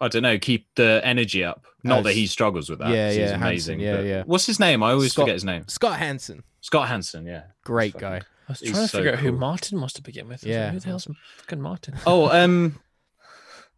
I don't know, keep the energy up. Not that he struggles with that. yeah, 'cause he's yeah, Hanson, amazing. yeah, but- yeah. What's his name? I always Scott- forget his name. Scott Hanson, Scott Hanson. Yeah. great Fucking- guy. I was He's trying to so figure out who cool. Martin was to begin with. I was Yeah. who the hell's fucking Martin? [laughs] Oh, um,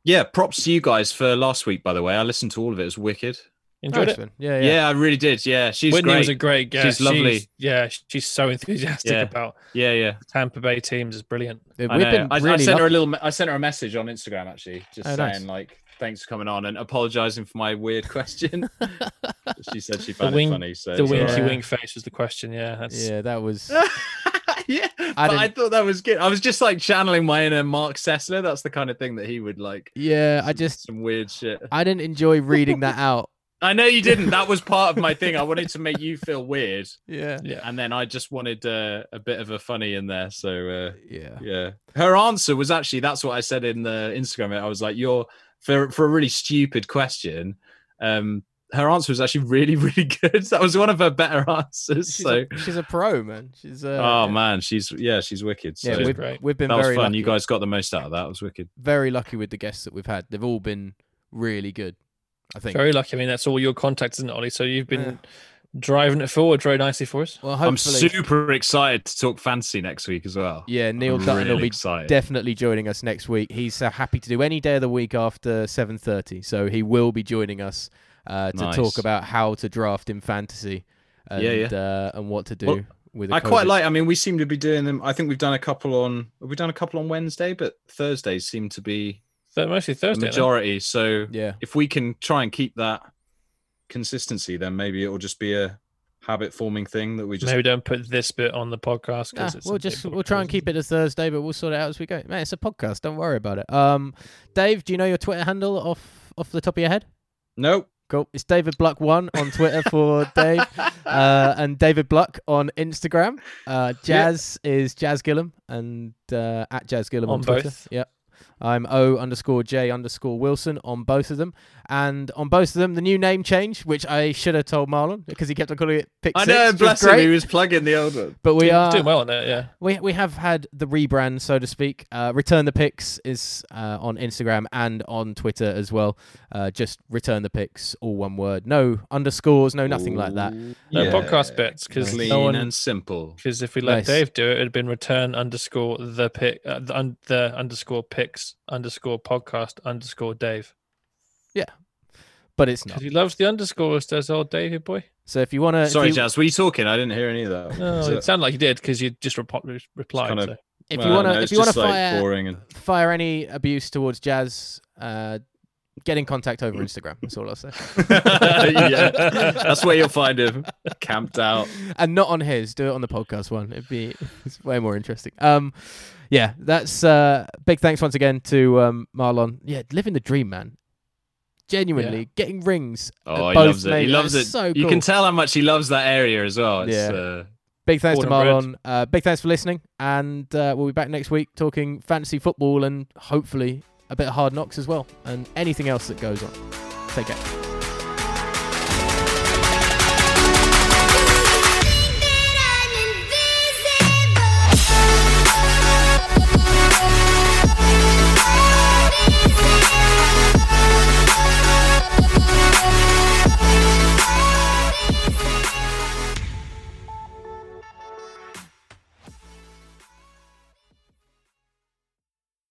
yeah. Props to you guys for last week. By the way, I listened to all of it. It was wicked. Enjoyed Nice it. Yeah, Yeah, yeah. I really did. Yeah, she's Whitney great. was a great guest. She's lovely. yeah, she's so enthusiastic Yeah. about Yeah, yeah. Tampa Bay teams. is brilliant. We've I know. been I, really I sent her a little. I sent her a message on Instagram actually, just Oh, saying nice. like, "Thanks for coming on" and apologizing for my weird question. [laughs] she said she found wing- it funny. So The it's all winky Yeah. wink face was the question. Yeah, that's Yeah, that was. right. [laughs] yeah, but I, didn't- thought that was good. I was just like channeling my inner Marc Sessler. That's the kind of thing that he would like. Yeah, I just some weird shit. I didn't enjoy reading that out. I know you didn't. That was part of my thing. I wanted to make you feel weird, [laughs] Yeah, yeah. and then I just wanted uh, a bit of a funny in there. So uh, yeah. Yeah. Her answer was actually that's what I said in the Instagram. I was like, you're for for a really stupid question. Um her answer was actually [laughs] really, really good. That was one of her better [laughs] answers. She's, so a, she's a pro, man. She's uh, Oh yeah. man, she's yeah, she's wicked. So Yeah, She's we've, great. we've been that was very fun. lucky. You guys got the most out of that. It was wicked. very lucky with the guests that we've had. They've all been really good. I think. very lucky. I mean, that's all your contacts, isn't it, Ollie? So you've been driving it forward very nicely for us. well, I'm super excited to talk fantasy next week as well. yeah. Neil I'm Dutton will be excited. definitely joining us next week. He's uh, happy to do any day of the week after 7:30, so he will be joining us uh, to Nice. talk about how to draft in fantasy and Yeah, yeah. Uh, and what to do Well, with. The I quite like. I mean, we seem to be doing them. I think we've done a couple on. We've done a couple on Wednesday? But Thursdays seem to be Th- mostly the Thursday. then. majority. So Yeah, if we can try and keep that consistency, then maybe it will just be a habit forming thing that we just. Maybe don't put this bit on the podcast Nah, because it's. we'll just we'll try and keep it as Thursday, but we'll sort it out as we go. Man, it's a podcast. Don't worry about it. Um, Dave, do you know your Twitter handle off off the top of your head? Nope. Cool. It's David Bluck one on Twitter for [laughs] Dave, uh, and David Bluck on Instagram. Uh, Jazz is Jazz Gillum and uh, at Jazz Gillum on, On Twitter. both. Yep. I'm O underscore J underscore Wilson on both of them, and on both of them the new name change, which I should have told Marlon because he kept on calling it Pick I Six, know. Bless him. He was plugging the old one. But we doing, are doing well on it. Yeah. we we have had the rebrand, so to speak. Uh, Return the Picks is uh, on Instagram and on Twitter as well. Uh, just Return the Picks, all one word. No underscores, no nothing like that. No yeah. podcast bits because Clean no one. and simple. Because if we let Nice. Dave do it, it'd been return underscore the pick uh, the, un, the underscore picks underscore podcast underscore Dave. Yeah, but it's not. Because he loves the underscores, does old David boy. So if you want to, Sorry, you, Jazz. Were you talking? I didn't hear any of that. No, Is it it- sounded like you did because you just repo- re- replied. kind of- so. if Well, you want no, to, if you want to just, like, fire boring and fire any abuse towards Jazz, uh, get in contact over Instagram. That's all I'll say. [laughs] yeah, [laughs] that's where you'll find him camped out. and not on his. Do it on the podcast one. It'd be it's way more interesting. Um, yeah, that's uh, big thanks once again to um, Marlon. Yeah, living the dream, man. Genuinely getting rings. at Oh, he both loves it. He loves it. So You can tell how much he loves that area as well. It's, Yeah. uh, Big thanks to Marlon. Uh, big thanks for listening, and uh, we'll be back next week talking fantasy football and hopefully a bit of hard knocks as well, and anything else that goes on. Take care.